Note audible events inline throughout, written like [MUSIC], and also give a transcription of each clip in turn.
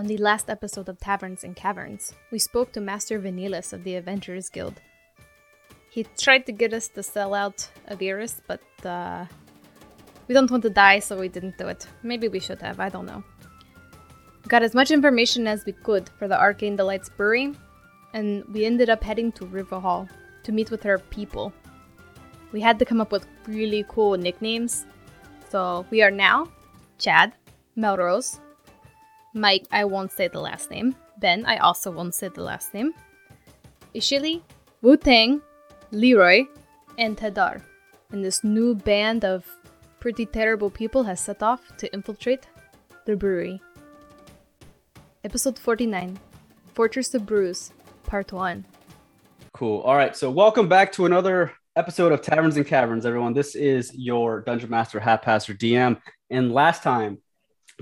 On the last episode of Taverns and Caverns, we spoke to Master Vanillus of the Adventurers Guild. He tried to get us to sell out Avirus, but uh, we don't want to die, so we didn't do it. Maybe we should have, I don't know. Got as much information as we could for the Arcane Delights Brewery, and we ended up heading to Riverhall to meet with her people. We had to come up with really cool nicknames, so we are now Chad, Melrose, Mike, I won't say the last name. Ben, I also won't say the last name. Ishili, Wu Tang, Leroy, and Tadar. And this new band of pretty terrible people has set off to infiltrate the brewery. Episode 49 Fortress of Brews, Part 1. Cool. All right. So, welcome back to another episode of Taverns and Caverns, everyone. This is your Dungeon Master, Haphazard DM. And last time,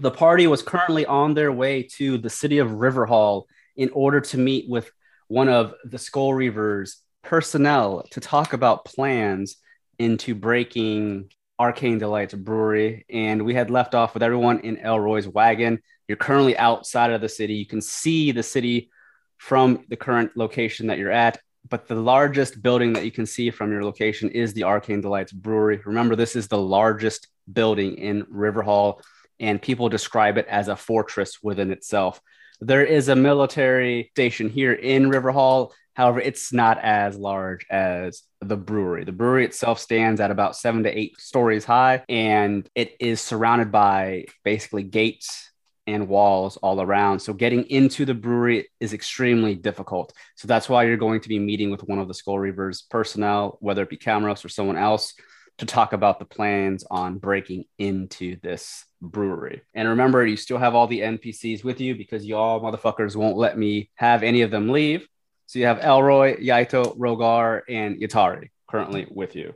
the party was currently on their way to the city of Riverhall in order to meet with one of the Skull Reavers personnel to talk about plans into breaking Arcane Delights Brewery. And we had left off with everyone in Elroy's wagon. You're currently outside of the city. You can see the city from the current location that you're at. But the largest building that you can see from your location is the Arcane Delights Brewery. Remember, this is the largest building in Riverhall and people describe it as a fortress within itself. There is a military station here in Riverhall. However, it's not as large as the brewery. The brewery itself stands at about seven to eight stories high, and it is surrounded by basically gates and walls all around. So getting into the brewery is extremely difficult. So that's why you're going to be meeting with one of the Skull Reavers personnel, whether it be Camrose or someone else, to talk about the plans on breaking into this brewery. And remember, you still have all the NPCs with you because y'all motherfuckers won't let me have any of them leave. So you have Elroy, Yaito, Rogar, and Yatari currently with you.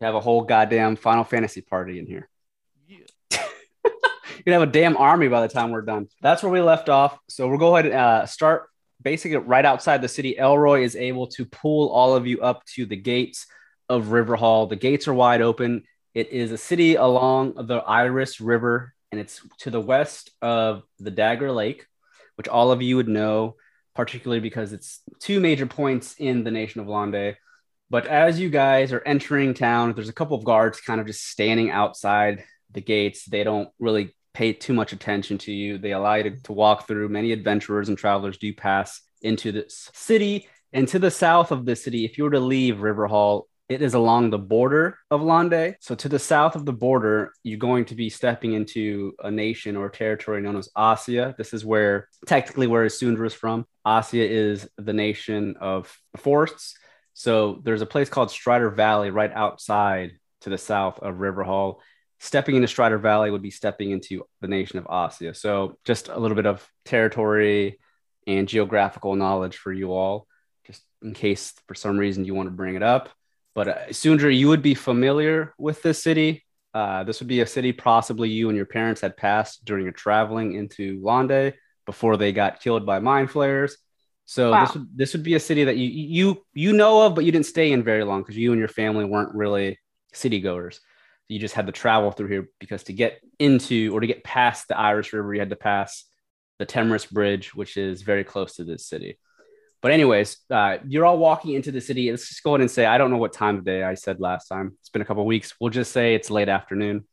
You have a whole goddamn Final Fantasy party in here. [LAUGHS] You'd have a damn army by the time we're done. That's where we left off. So we'll go ahead and uh, start basically right outside the city. Elroy is able to pull all of you up to the gates of Riverhall. The gates are wide open. It is a city along the Iris River, and it's to the west of the Dagger Lake, which all of you would know, particularly because it's two major points in the nation of Londe. But as you guys are entering town, there's a couple of guards kind of just standing outside the gates. They don't really pay too much attention to you. They allow you to, to walk through. Many adventurers and travelers do pass into this city. And to the south of the city, if you were to leave Riverhall, it is along the border of Londe. So to the south of the border, you're going to be stepping into a nation or territory known as Asia. This is where technically where Isundra is from. Asia is the nation of forests. So there's a place called Strider Valley right outside to the south of River Hall. Stepping into Strider Valley would be stepping into the nation of Asia. So just a little bit of territory and geographical knowledge for you all, just in case for some reason you want to bring it up. But uh, Sundra, you would be familiar with this city. Uh, this would be a city possibly you and your parents had passed during your traveling into Londe before they got killed by mind flayers. So wow. this would this would be a city that you you you know of, but you didn't stay in very long because you and your family weren't really city goers. You just had to travel through here because to get into or to get past the Iris River, you had to pass the Temris Bridge, which is very close to this city. But anyways, uh, you're all walking into the city. Let's just go ahead and say I don't know what time of day I said last time. It's been a couple weeks. We'll just say it's late afternoon.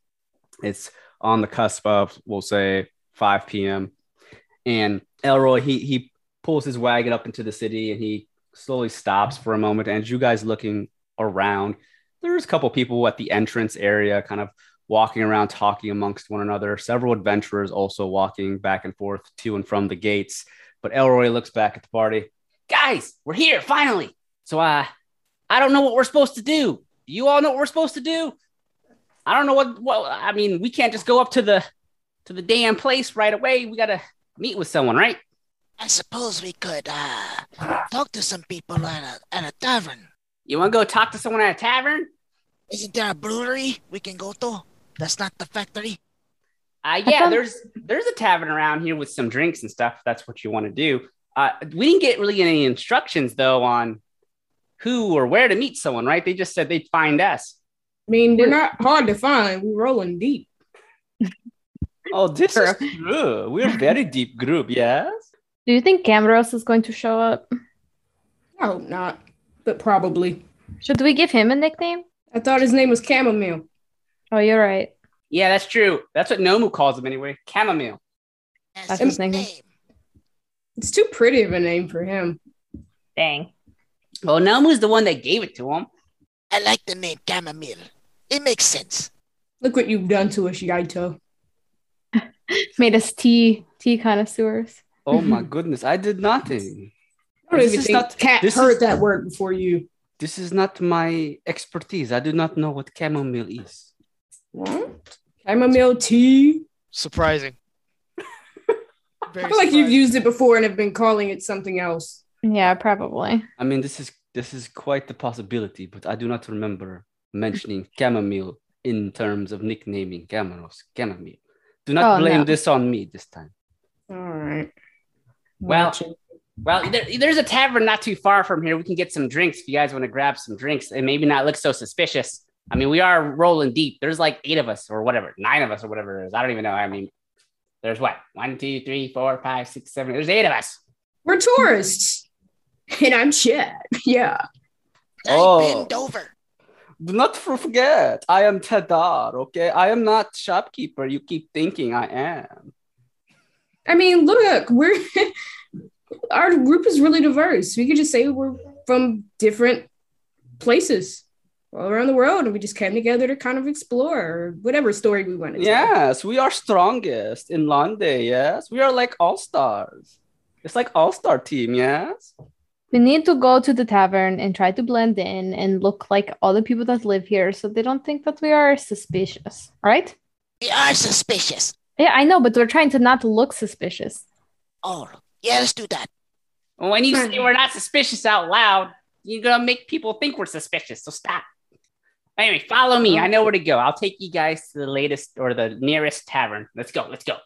It's on the cusp of we'll say 5 p.m. And Elroy he he pulls his wagon up into the city and he slowly stops for a moment. And you guys looking around, there's a couple people at the entrance area, kind of walking around, talking amongst one another. Several adventurers also walking back and forth to and from the gates. But Elroy looks back at the party guys, we're here finally. So uh, I don't know what we're supposed to do. Do you all know what we're supposed to do? I don't know what. Well, I mean, we can't just go up to the to the damn place right away. We gotta meet with someone, right? I suppose we could uh, talk to some people at a at a tavern. You want to go talk to someone at a tavern? Isn't there a brewery we can go to? That's not the factory. Uh, yeah, there's there's a tavern around here with some drinks and stuff. that's what you want to do. Uh, we didn't get really any instructions though on who or where to meet someone, right? They just said they'd find us. I mean, they're not hard to find. We're rolling deep. [LAUGHS] Oh, this is True. true. We're a very deep group, yes? Do you think Camrose is going to show up? I hope not, but probably. Should we give him a nickname? I thought his name was Chamomile. Oh, you're right. Yeah, that's true. That's what Nomu calls him anyway. Chamomile. That's That's his his name. name. It's too pretty of a name for him. Dang. Well, Nomu's the one that gave it to him. I like the name chamomile. It makes sense. Look what you've done to us, Yaito. [LAUGHS] Made us tea tea connoisseurs. Oh my [LAUGHS] goodness, I did nothing. I don't This even is think not- Cat this heard is- that word before you. This is not my expertise. I do not know what chamomile is. What? Chamomile tea. Surprising. Very I feel like you've used it before and have been calling it something else. Yeah, probably. I mean, this is this is quite the possibility, but I do not remember mentioning chamomile in terms of nicknaming Camrose chamomile. Do not Oh, blame no. this on me this time. All right. Well- Watching. Well, there, there's a tavern not too far from here. We can get some drinks if you guys want to grab some drinks and maybe not look so suspicious. I mean, we are rolling deep. There's like eight of us or whatever, nine of us or whatever it is. I don't even know. I mean, there's what? One, two, three, four, five, six, seven. There's eight of us. We're tourists. [LAUGHS] And I'm Chad. [LAUGHS] Yeah. I Oh. bend over. Do not forget, I am Tadar, okay? I am not shopkeeper. You keep thinking I am. I mean, look, we're [LAUGHS] our group is really diverse. We could just say we're from different places all around the world, and we just came together to kind of explore whatever story we wanted. to tell. Yes, we are strongest in London, yes? We are like all stars. It's like all star team, yes? We need to go to the tavern and try to blend in and look like all the people that live here so they don't think that we are suspicious. Right? We are suspicious. Yeah, I know, but we're trying to not look suspicious. Oh, yeah, let's do that. When you say we're not suspicious out loud, you're gonna make people think we're suspicious. So stop. Anyway, follow me. I know where to go. I'll take you guys to the latest or the nearest tavern. Let's go. Let's go.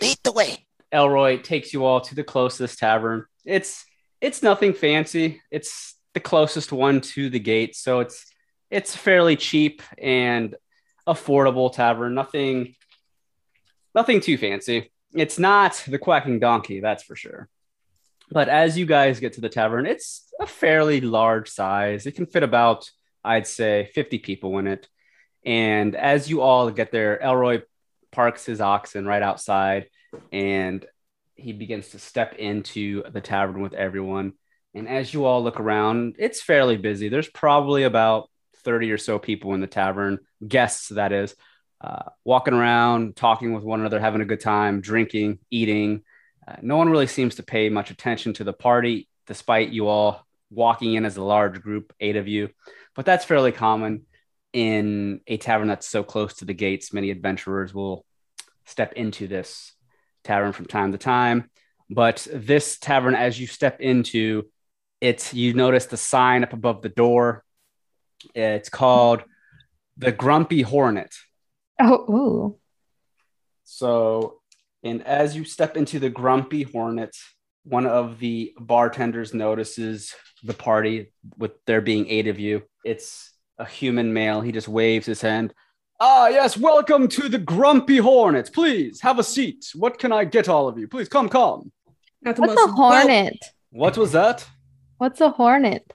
Lead the way. Elroy takes you all to the closest tavern. It's it's nothing fancy. It's the closest one to the gate, so it's it's fairly cheap and affordable tavern. Nothing nothing too fancy. It's not the quacking donkey, that's for sure. But as you guys get to the tavern, it's a fairly large size. It can fit about, I'd say, 50 people in it. And as you all get there, Elroy parks his oxen right outside and he begins to step into the tavern with everyone. And as you all look around, it's fairly busy. There's probably about 30 or so people in the tavern, guests, that is, uh, walking around, talking with one another, having a good time, drinking, eating. Uh, no one really seems to pay much attention to the party, despite you all walking in as a large group, eight of you. But that's fairly common in a tavern that's so close to the gates. Many adventurers will step into this tavern from time to time. But this tavern, as you step into, it's you notice the sign up above the door. It's called the Grumpy Hornet. Oh, ooh. So, and as you step into the Grumpy Hornet, one of the bartenders notices the party with there being eight of you. It's a human male. He just waves his hand. Ah, yes, welcome to the Grumpy Hornet. Please have a seat. What can I get all of you? Please come, come. What's most a hornet? What was that? What's a hornet?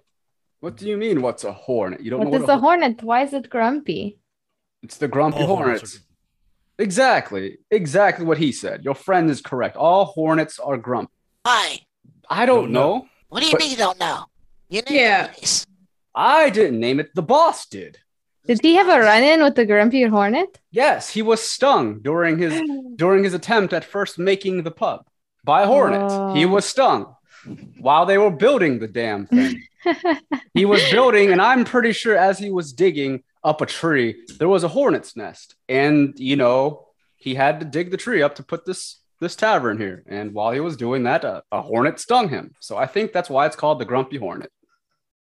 What do you mean? What's a hornet? You don't What know is what a hornet? Why is it grumpy? It's the Grumpy All Hornet. hornets Exactly, exactly what he said. Your friend is correct. All hornets are grumpy. Why? I don't Don't know. know. What do you But- mean you don't know? You know Yeah. this. I didn't name it. The boss did. Did he have a run-in with the grumpy hornet? Yes, he was stung during his [GASPS] during his attempt at first making the pub by a hornet. He Oh. was stung while they were building the damn thing. he was [LAUGHS] building, and I'm pretty sure as he was digging up a tree, there was a hornet's nest, and you know he had to dig the tree up to put this this tavern here. And while he was doing that, a, a hornet stung him. So I think that's why it's called the Grumpy Hornet.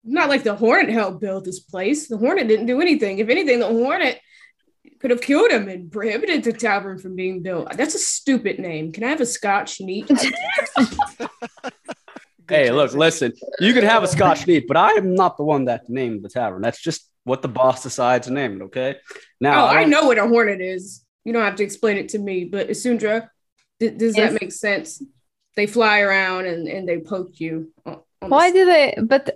Not like the Hornet helped build this place. The Hornet didn't do anything. If anything, the Hornet could have killed him and prohibited the tavern from being built. That's a stupid name. Can I have a Scotch neat? [LAUGHS] [LAUGHS] Hey, look, listen, you can have a Scotch neat, but I am not the one that named the tavern. That's just what the boss decides to name it, okay? Now, oh, I don't- know what a Hornet is. You don't have to explain it to me, but Isundra, d- does Yes. that make sense? They fly around and, and they poke you. On, on the Why do they? But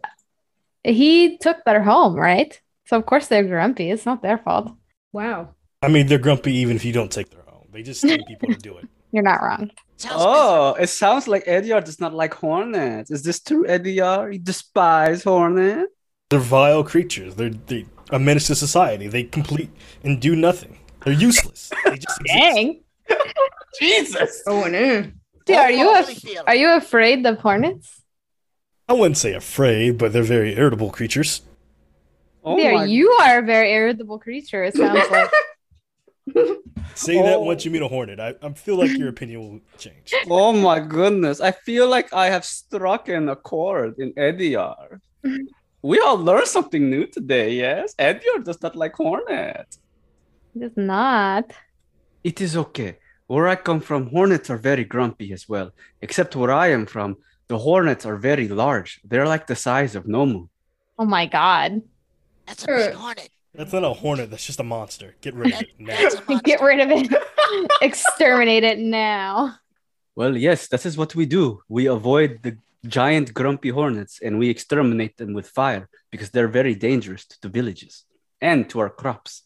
he took their home, right? So of course they're grumpy. It's not their fault. wow. I mean, they're grumpy even if you don't take their home. They just need people to do it. [LAUGHS] You're not wrong. Oh, it sounds like Ediar does not like hornets. Is this true, Ediar? You despise hornets? They're vile creatures. They're, they're a menace to society. They complete and do nothing. They're useless. They just [LAUGHS] exist. Dang. Jesus! Going in. Dude, are you af- are you afraid of hornets? I wouldn't say afraid, but they're very irritable creatures. Oh Dear, my, you are a very irritable creature. It sounds [LAUGHS] like. Say that Oh. once you meet a hornet. I, I feel like your opinion will change. [LAUGHS] oh my goodness. I feel like I have struck in a chord in Ediar. we all learned something new today, yes? Ediar does not like hornets. It's not. It is okay. Where I come from, hornets are very grumpy as well. Except where I am from, the hornets are very large. They're like the size of Nomu. Oh my god. That's a big hornet. That's not a hornet. That's just a monster. Get rid of it now. That's a monster. [LAUGHS] Get rid of it. [LAUGHS] Exterminate it now. Well, yes, this is what we do. We avoid the giant grumpy hornets and we exterminate them with fire because they're very dangerous to the villages and to our crops.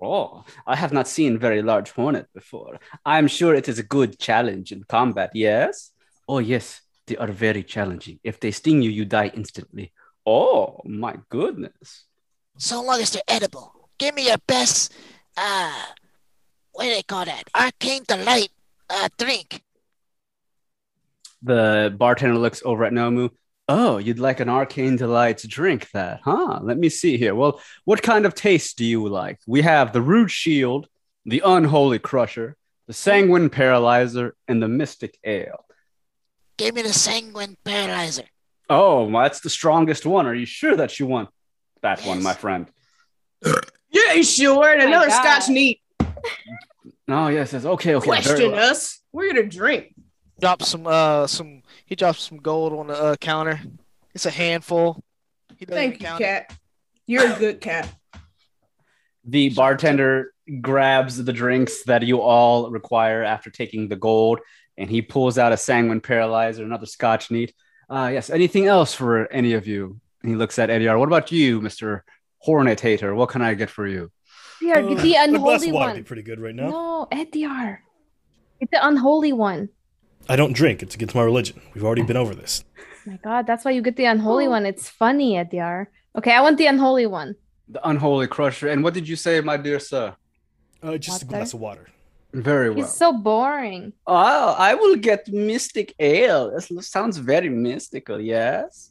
Oh, I have not seen very large hornet before. I'm sure it is a good challenge in combat, yes? Oh, yes, they are very challenging. If they sting you, you die instantly. Oh, my goodness. So long as they're edible. Give me your best, uh, what do they call that? Arcane Delight uh, drink. The bartender looks over at Nomu. Oh, you'd like an arcane delight to drink that, huh? Let me see here. Well, what kind of taste do you like? We have the rude shield, the unholy crusher, the sanguine paralyzer, and the mystic ale. Give me the sanguine paralyzer. Oh, that's the strongest one. Are you sure that you want that one, my friend? [CLEARS THROAT] Yeah, you sure? And another God. scotch neat. No, yes, yes. Okay, okay. very Question well. us. We're gonna drink. Drop some uh some he drops some gold on the uh, counter. It's a handful. He Thank you, count it. cat. You're a good cat. The bartender grabs the drinks that you all require after taking the gold, and he pulls out a sanguine paralyzer, another scotch neat. Uh, yes, anything else for any of you? And he looks at Ediar. What about you, Mr. Hornet Hater? What can I get for you? Here, Uh, get the a glass unholy of water would be one. pretty good right now. No, Ediar. Get the unholy one. I don't drink. It's against my religion. We've already been over this. My god, that's why you get the unholy one. It's funny, Ediar. Okay, I want the unholy one. The Unholy Crusher. And what did you say, my dear sir? Uh, just a glass of water. Very well. He's so boring. Oh, I will get Mystic Ale. This sounds very mystical, yes?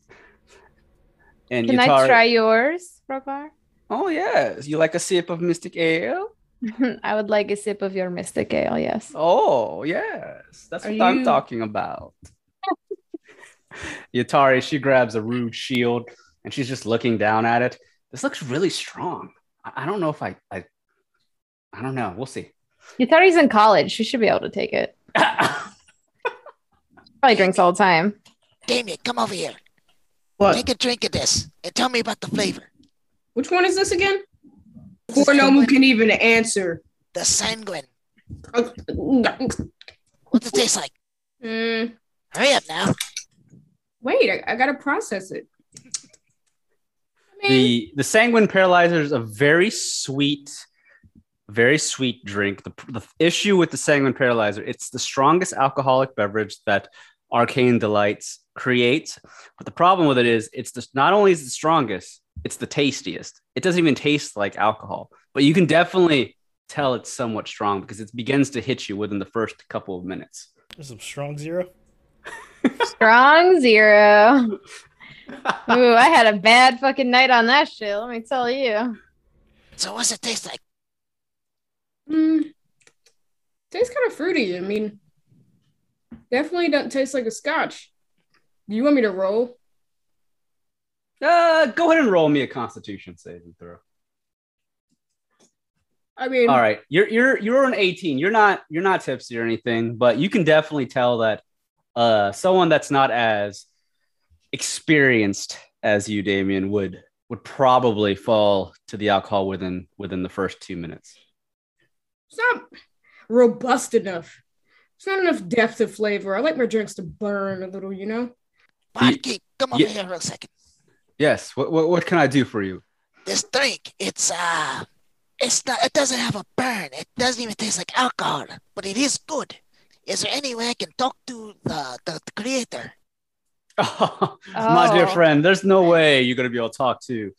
And Can I try yours, Rogar? Oh, yes. You like a sip of Mystic Ale? [LAUGHS] I would like a sip of your Mystic Ale, yes. Oh, yes. That's Are what I'm talking about. [LAUGHS] Yatari, she grabs a rude shield and she's just looking down at it. This looks really strong. I, I don't know if I, I I don't know. We'll see. Yatari's in college. She should be able to take it. [LAUGHS] Probably drinks all the time. Damien, come over here. What? Take a drink of this and tell me about the flavor. Which one is this again? This no one can even answer. The sanguine. Mm, What's it taste like? Hurry up now. wait, I, I gotta process it. I mean, the the sanguine paralyzer is a very sweet very sweet drink the, the issue with the sanguine paralyzer it's the strongest alcoholic beverage that arcane delights creates but the problem with it is it's the, not only is it the strongest it's the tastiest it doesn't even taste like alcohol but you can definitely tell it's somewhat strong because it begins to hit you within the first couple of minutes There's some strong zero. Strong zero. Ooh, I had a bad fucking night on that shit. Let me tell you. So what's it taste like? mm, tastes kind of fruity. I mean, definitely doesn't taste like a scotch. Do you want me to roll? Uh, go ahead and roll me a constitution saving throw I mean, All right, you're you're you're an 18. You're not you're not tipsy or anything, but you can definitely tell that uh someone that's not as experienced as you, Damien, would would probably fall to the alcohol within within the first two minutes. It's not robust enough. It's not enough depth of flavor. I like my drinks to burn a little, you know? Barkeep, come over yeah. here a second. Yes. What, what what can I do for you? This drink, it's uh it's not it doesn't have a burn. It doesn't even taste like alcohol, but it is good. Is there any way I can talk to the, the, the creator? [LAUGHS] My dear Oh. friend, there's no way you're gonna be able to talk to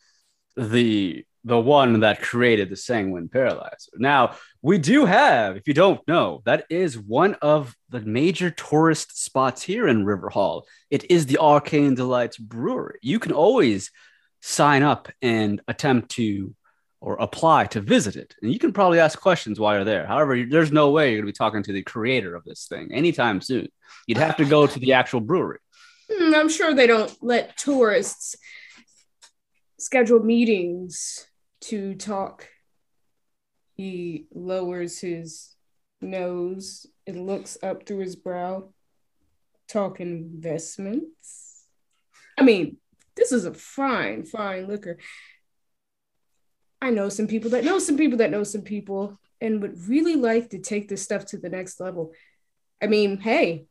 the the one that created the Sanguine Paralyzer. Now, we do have, if you don't know, that is one of the major tourist spots here in River Hall. It is the Arcane Delights Brewery. You can always sign up and attempt to or apply to visit it. And you can probably ask questions while you're there. However, there's no way you're going to be talking to the creator of this thing anytime soon. You'd have to go to the actual brewery. Hmm, I'm sure they don't let tourists schedule meetings to talk. He lowers his nose and looks up through his brow. Talk investments. I mean, this is a fine, fine liquor. I know some people that know some people that know some people and would really like to take this stuff to the next level. I mean, hey,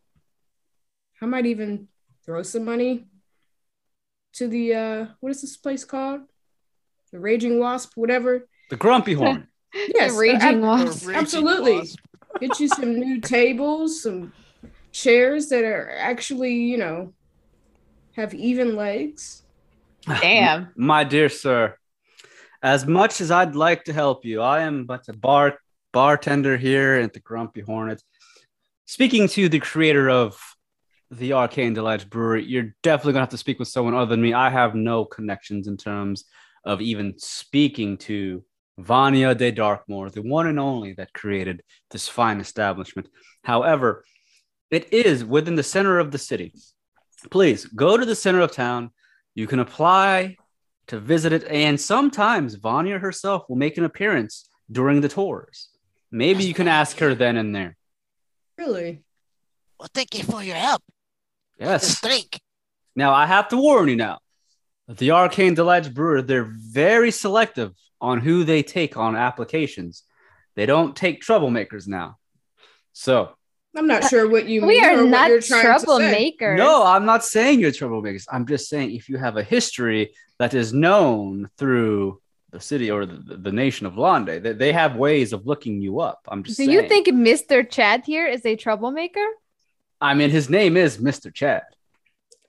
I might even throw some money to the uh what is this place called? The Raging Wasp, whatever. The Grumpy [LAUGHS] Horn. Yes, Raging ab- Wasp. The raging absolutely. wasp. Get you some new [LAUGHS] tables, some chairs that are actually, you know, have even legs. Damn. My dear sir, as much as I'd like to help you, I am but a bar bartender here at the Grumpy Hornet. Speaking to the creator of the Arcane Delights Brewery, you're definitely gonna have to speak with someone other than me. I have no connections in terms of even speaking to Vanya de Darkmoor, the one and only that created this fine establishment. However, it is within the center of the city. Please go to the center of town. You can apply to visit it, and sometimes Vanya herself will make an appearance during the tours. Maybe you can ask her then and there. Really? Well, thank you for your help. Yes. drink. Now I have to warn you now. The Arcane Delights Brewer, they're very selective on who they take on applications. They don't take troublemakers now. So I'm not sure what you mean. We or are what not you're trying to say. troublemakers. No, I'm not saying you're troublemakers. I'm just saying if you have a history that is known through the city or the, the nation of Londe, they, they have ways of looking you up. I'm just Do saying. you think Mr. Chad here is a troublemaker? I mean, his name is Mr. Chad.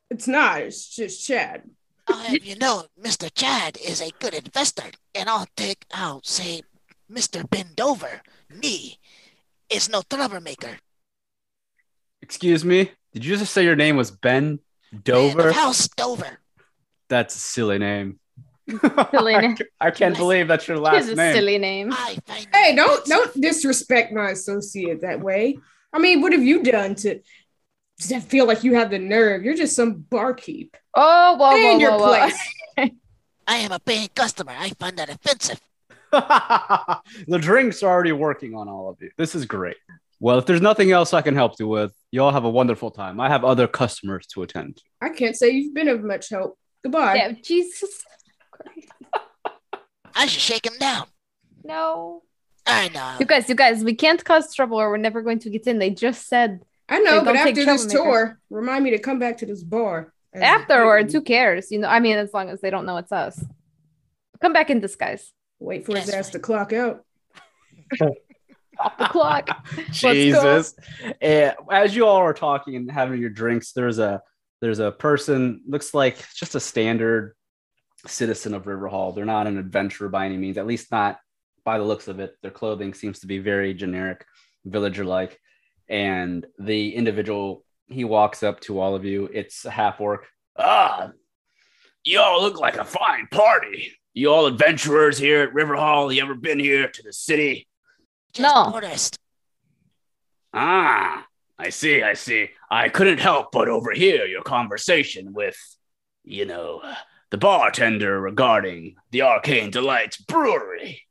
It's not. It's just Chad. Uh, I'll have you know, Mr. Chad is a good investor, and I'll take, I'll say, Mr. Bendover, me, is no troublemaker. Excuse me? Did you just say your name was Ben Dover? of House Dover. That's a silly name. Silly [LAUGHS] I name. ca- I can't believe that's your It's last a name. silly name. Hey, don't don't disrespect my associate that way. I mean, what have you done to, to feel like you have the nerve? You're just some barkeep. Oh, whoa, Stay whoa, in your whoa, whoa. place. [LAUGHS] I am a paying customer. I find that offensive. [LAUGHS] the drinks are already working on all of you. This is great. Well, if there's nothing else I can help you with, you all have a wonderful time. I have other customers to attend. I can't say you've been of much help. Goodbye. Yeah, Jesus Christ. I should shake him down. No. I know. You guys, you guys, we can't cause trouble or we're never going to get in. They just said I know, but after this troublemakers. tour, remind me to come back to this bar. As afterwards, who cares? You know, I mean, as long as they don't know it's us. Come back in disguise. Wait for his ass to clock out. Off the clock. [LAUGHS] Jesus. Eh, as you all are talking and having your drinks, there's a there's a person looks like just a standard citizen of River Hall. They're not an adventurer by any means, at least not by the looks of it. Their clothing seems to be very generic, villager like. And the individual he walks up to all of you. It's a half orc. Ah, you all look like a fine party. You all adventurers here at River Hall. You ever been here to the city? Just No. tourist. Ah, I see, I see. I couldn't help but overhear your conversation with, you know, the bartender regarding the Arcane Delights Brewery.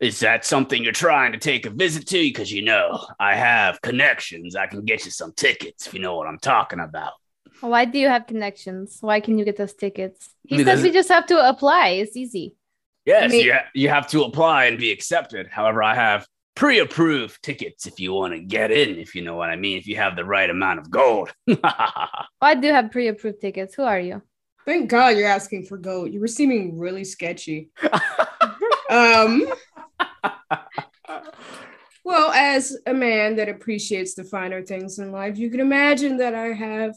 Is that something you're trying to take a visit to? Because you know, I have connections. I can get you some tickets if you know what I'm talking about. Why do you have connections? Why can you get those tickets? He Because- says we just have to apply. It's easy. Yes, Me- you, ha- you have to apply and be accepted. However, I have pre-approved tickets if you want to get in, if you know what I mean, if you have the right amount of gold. [LAUGHS] I do have pre-approved tickets. Who are you? Thank God you're asking for gold. You were seeming really sketchy. [LAUGHS] um, well, as a man that appreciates the finer things in life, you can imagine that I have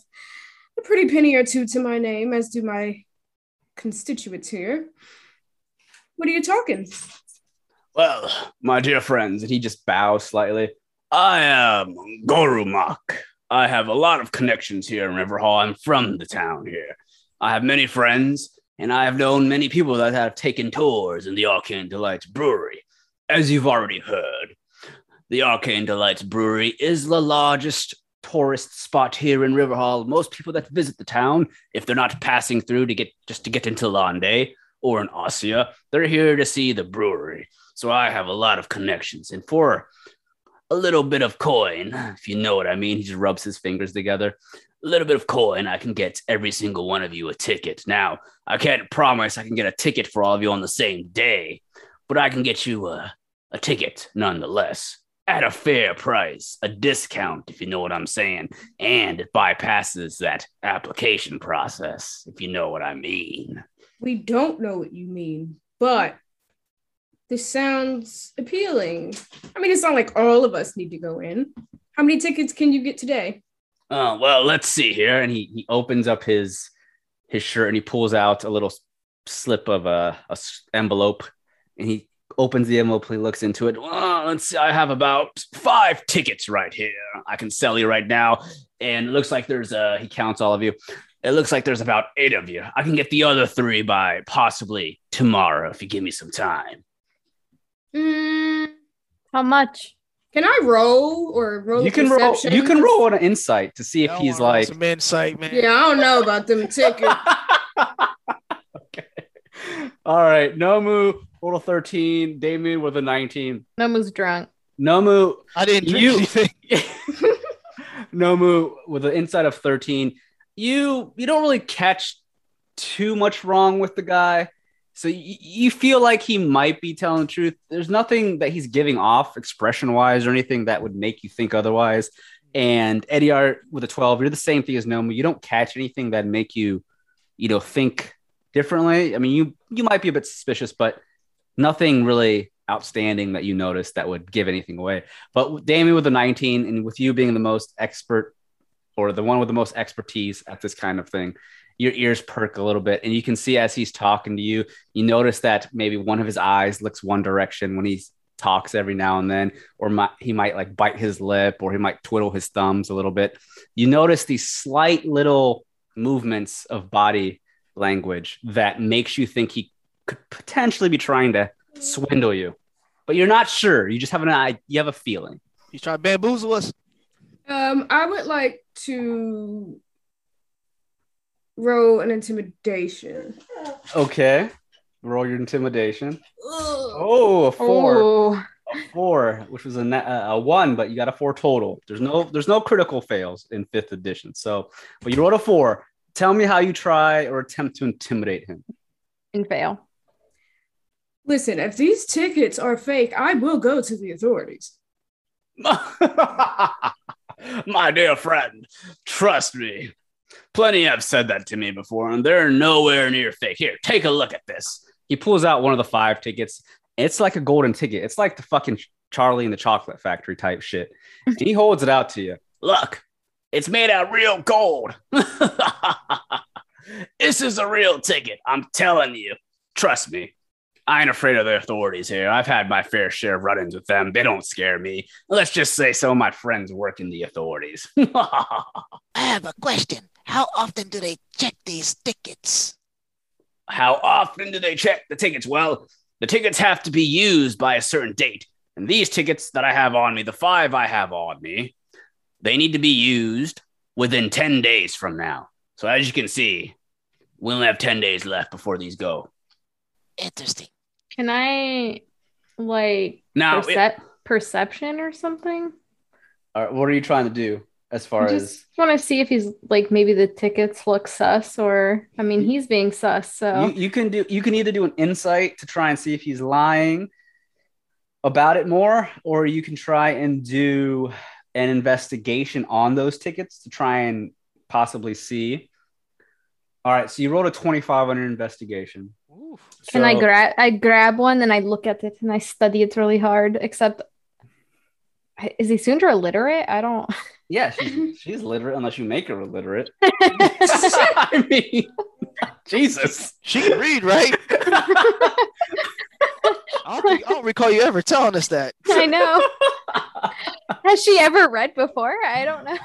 a pretty penny or two to my name, as do my constituents here. What are you talking? well, my dear friends, and he just bows slightly. I am Gorumak. I have a lot of connections here in Riverhall. I'm from the town here. I have many friends, and I have known many people that have taken tours in the Arcane Delights Brewery. As you've already heard, the Arcane Delights Brewery is the largest tourist spot here in Riverhall. Most people that visit the town, if they're not passing through to get just to get into Londe or in Ossia, they're here to see the brewery. So I have a lot of connections. And for a little bit of coin, if you know what I mean, he just rubs his fingers together. A little bit of coin, I can get every single one of you a ticket. Now, I can't promise I can get a ticket for all of you on the same day, but I can get you a, a ticket nonetheless at a fair price, a discount, if you know what I'm saying. And it bypasses that application process, if you know what I mean. We don't know what you mean, but this sounds appealing. I mean, it's not like all of us need to go in. How many tickets can you get today? Oh, well, let's see here. And he, he opens up his his shirt and he pulls out a little slip of a envelope and he opens the envelope he looks into it well, let's see i have about five tickets right here i can sell you right now and it looks like there's uh he counts all of you it looks like there's about eight of you i can get the other three by possibly tomorrow if you give me some time Mm, how much? Can I roll or roll? you can roll you can roll on an insight to see if he's wanna roll like some insight, man. Yeah, I don't know about them tickets. [LAUGHS] okay. All right. Nomu rolled a 13. Damien with a 19. Nomu's drunk. Nomu I didn't drink You- anything. [LAUGHS] [LAUGHS] Nomu with an insight of 13. You you don't really catch too much wrong with the guy. So you, you feel like he might be telling the truth. There's nothing that he's giving off expression wise or anything that would make you think otherwise. And Ediar with a 12, you're the same thing as Nomu. You don't catch anything that make you, you know, think differently. I mean, you you might be a bit suspicious, but nothing really outstanding that you noticed that would give anything away. But Damien with the 19, and with you being the most expert or the one with the most expertise at this kind of thing, your ears perk a little bit. And you can see as he's talking to you, you notice that maybe one of his eyes looks one direction when he talks every now and then, or might, he might like bite his lip or he might twiddle his thumbs a little bit. You notice these slight little movements of body language that makes you think he could potentially be trying to swindle you, but you're not sure. You just have an eye, you have a feeling. You trying to bamboozle us? um, I would like to roll an intimidation. Okay. Roll your intimidation. Oh, a four. Oh, A four, which was a, na- a one, but you got a four total. There's no there's no critical fails in fifth edition. So, but you rolled a four. Tell me how you try or attempt to intimidate him. and fail. Listen, if these tickets are fake, I will go to the authorities. [LAUGHS] My dear friend, trust me. Plenty have said that to me before, and they're nowhere near fake. Here, take a look at this. He pulls out one of the five tickets. It's like a golden ticket. It's like the fucking Charlie and the Chocolate Factory type shit. And he holds it out to you. Look, it's made out of real gold. [LAUGHS] this is a real ticket. I'm telling you. Trust me. I ain't afraid of the authorities here. I've had my fair share of run ins with them. They don't scare me. Let's just say some of my friends work in the authorities. [LAUGHS] I have a question. How often do they check these tickets? How often do they check the tickets? Well, the tickets have to be used by a certain date. And these tickets that I have on me, the five I have on me, they need to be used within 10 days from now. So as you can see, we only have 10 days left before these go. Interesting. Can I like Now, it- percep- perception or something? all right, what are you trying to do as far I as just want to see if he's like maybe the tickets look sus or I mean he's being sus so you, you can do you can either do an insight to try and see if he's lying about it more, or you can try and do an investigation on those tickets to try and possibly see. All right, so you rolled a 25 on your investigation. Oof. Can I grab I grab one and I look at it and I study it really hard, except is Isundra illiterate? I don't [LAUGHS] Yeah, she's, she's literate unless you make her illiterate. [LAUGHS] [LAUGHS] I mean, Jesus. She can read, right? I don't, I don't recall you ever telling us that. [LAUGHS] I know. [LAUGHS] Has she ever read before? I don't know.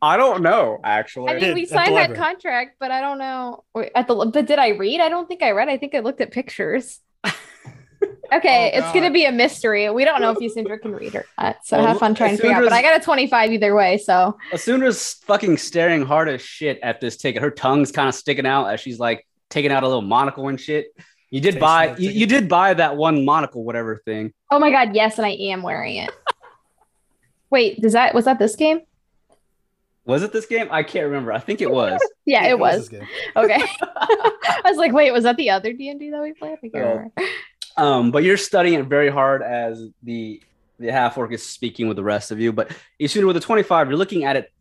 I don't know, actually. I mean, we signed that contract, but I don't know. Wait, At the but did I read? I don't think I read. I think I looked at pictures. [LAUGHS] Okay, Oh, it's gonna be a mystery. We don't know if Isundra can read or not, so Well, have fun trying to figure out. But I got a twenty-five either way, so Isundra's fucking staring hard as shit at this ticket. Her tongue's kind of sticking out as she's like taking out a little monocle and shit. You did buy you, you did buy that one monocle, whatever thing. oh my god, yes, and I am wearing it. Wait, does that was that this game? Was it this game? I can't remember. I think it was. [LAUGHS] Yeah, it was. this game. [LAUGHS] Okay. [LAUGHS] I was like, wait, was that the other D and D that we played? I can't remember. Um, but you're studying it very hard as the the half orc is speaking with the rest of you. But Isuna with a 25, you're looking at it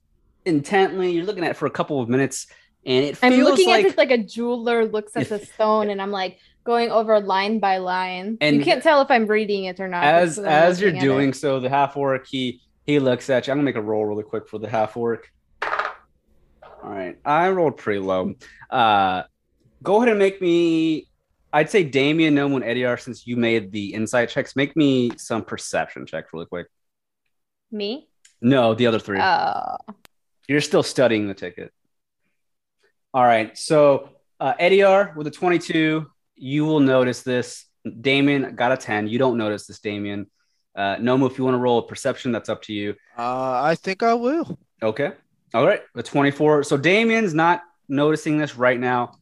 intently. You're looking at it for a couple of minutes, and it I'm feels looking like at it like a jeweler looks at the stone, and I'm like going over line by line. And you can't tell if I'm reading it or not. as as you're doing so, the half orc he he looks at you. I'm gonna make a roll really quick for the half orc. All right, I rolled pretty low. Uh, go ahead and make me. I'd say Damien, Nomu, and Ediar, since you made the insight checks, make me some perception checks really quick. me. No, the other three. Oh, You're still studying the ticket. All right. So uh, Ediar with a 22, you will notice this. Damien got a 10. You don't notice this, Damien. Uh, Nomu, if you want to roll a perception, that's up to you. Uh, I think I will. Okay. All right. A 24. So Damien's not noticing this right now,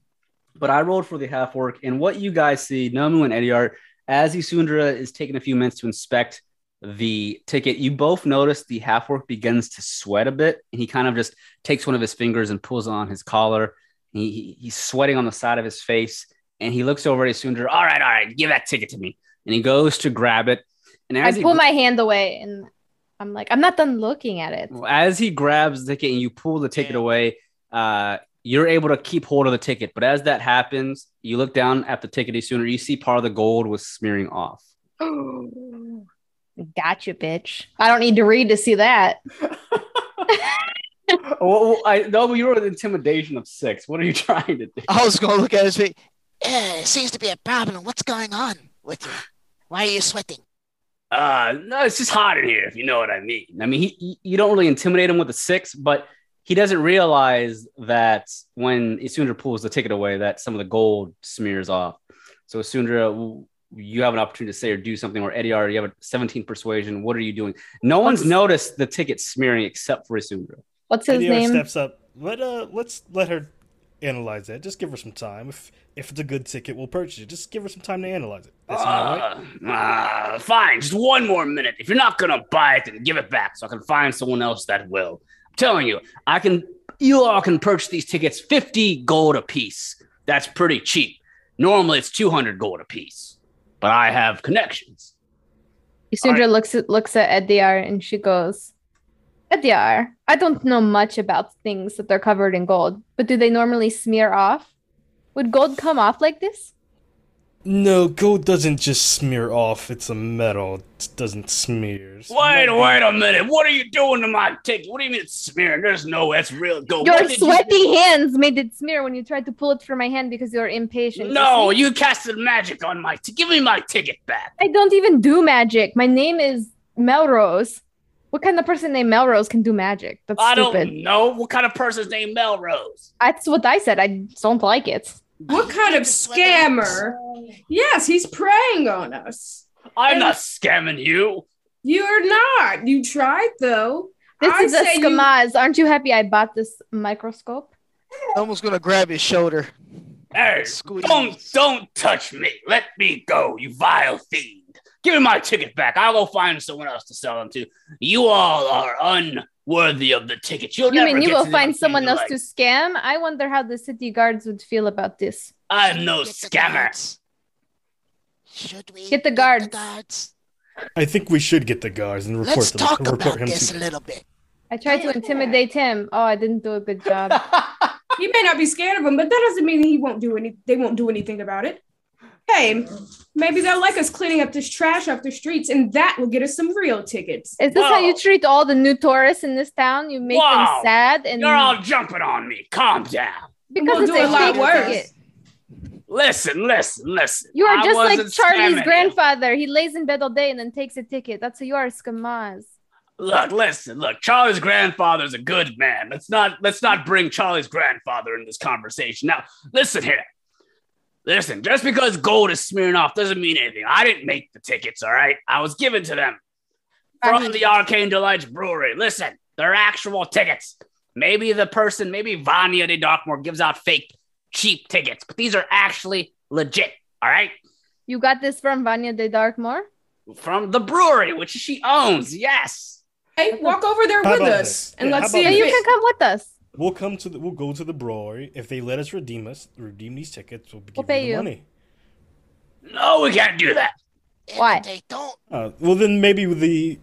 but I rolled for the half orc. And what you guys see, Nomu and Ediar, as Isundra is taking a few minutes to inspect the ticket, you both notice the half orc begins to sweat a bit. And he kind of just takes one of his fingers and pulls on his collar. He- he's sweating on the side of his face. And he looks over at Isundra. All right, all right, give that ticket to me. And he goes to grab it. And I as he pull my hand away, and I'm like, I'm not done looking at it. well, as he grabs the ticket and you pull the ticket away, uh, you're able to keep hold of the ticket. But as that happens, you look down at the ticket and sooner, you see part of the gold was smearing off. [GASPS] Gotcha, bitch. I don't need to read to see that. [LAUGHS] well, I know you were an intimidation of six. What are you [LAUGHS] trying to do? I was gonna look at his face. Yeah, it seems to be a problem. What's going on with you? Why are you sweating? Uh, no, it's just hot in here, if you know what I mean. I mean, he, he- you don't really intimidate him with a six, but he doesn't realize that when Isundra pulls the ticket away, that some of the gold smears off. So Isundra, you have an opportunity to say or do something, or Ediar, you have a 17 persuasion. What are you doing? No one's What's- noticed the ticket smearing except for Isundra. What's his Ediar name? steps up. Let uh, let's let her analyze that. Just give her some time. If if it's a good ticket, we'll purchase it. Just give her some time to analyze it. That's not right. Uh, uh, fine, just one more minute. If you're not gonna buy it, then give it back so I can find someone else that will. I'm telling you, I can. You all can purchase these tickets 50 gold a piece. That's pretty cheap. Normally it's 200 gold a piece, but I have connections. Isundra Alright. looks at looks at Ediar and she goes, Ediar, I don't know much about things that are covered in gold, but do they normally smear off? Would gold come off like this? No, gold doesn't just smear off. It's a metal. It doesn't smear. Wait, wait a minute. What are you doing to my ticket? What do you mean it's smearing? There's no, that's real gold. Your What did you sweaty hands made it smear when you tried to pull it from my hand because you're impatient. No, see? you casted magic on my. T- give me my ticket back. I don't even do magic. My name is Melrose. What kind of person named Melrose can do magic? That's I stupid. don't know what kind of person's named Melrose. That's what I said. I don't like it. What kind of scammer? Yes, he's preying on us. I'm not scamming you. You're not. You tried though. This I is a say you- Aren't you happy I bought this microscope? I'm almost gonna grab his shoulder. Hey, Squeeze. don't don't touch me. Let me go, you vile fiend. Give me my ticket back. I'll go find someone else to sell them to. You all are unworthy of the tickets. You'll You never mean you will find someone else you to scam? I wonder how the city guards would feel about this. I'm no Get scammer. Should we Get the guards. guards? I think we should get the guards and report Let's them. talk report about him this to a little bit. I tried to intimidate him. Oh, I didn't do a good job. [LAUGHS] He may not be scared of him, but that doesn't mean he won't do any. They won't do anything about it. Hey, maybe they'll like us cleaning up this trash off the streets, and that will get us some real tickets. Is this how you treat all the new tourists in this town? You make them sad and You're all jumping on me. Calm down. because We'll it's do a a lot fake worse. ticket. Listen, listen, listen. You are just like Charlie's scamming you. grandfather. He lays in bed all day and then takes a ticket. That's who you are, Skamaz. Look, listen, look. Charlie's grandfather's a good man. Let's not let's not bring Charlie's grandfather in this conversation. Now, listen here. Listen, just because gold is smearing off doesn't mean anything. I didn't make the tickets, all right? I was given to them from the Arcane Delights Brewery. Listen, they're actual tickets. Maybe the person, maybe Vanya de Darkmoor gives out fake cheap tickets, but these are actually legit, all right? You got this from Vanya de Darkmoor? From the brewery, which she owns, yes. Hey, walk over there How with us, this? and Yeah, let's see about if you it- can come with us. We'll come to the. We'll go to the brewery. If they let us redeem us, redeem these tickets, we'll give pay you the you. money. No, we can't do that. Why? they don't, Uh, well, then maybe the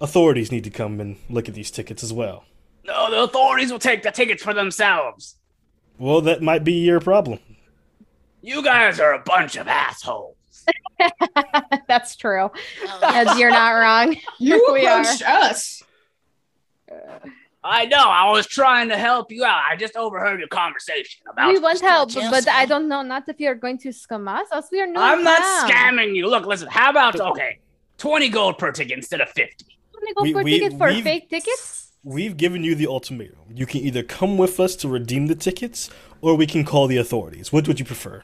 authorities need to come and look at these tickets as well. No, the authorities will take the tickets for themselves. Well, that might be your problem. You guys are a bunch of assholes. [LAUGHS] That's true. [LAUGHS] oh, Yes, you're not wrong. You [LAUGHS] we are. approached us. I know. I was trying to help you out. I just overheard your conversation about. We want help, Jail but I don't know. Not if you're going to scam us. Us, we are new. I'm in not scamming you. Look, listen. How about okay, twenty gold per ticket instead of fifty? I'm gonna We- for a we- ticket for we've- fake tickets. We've given you the ultimatum. You can either come with us to redeem the tickets, or we can call the authorities. What would you prefer?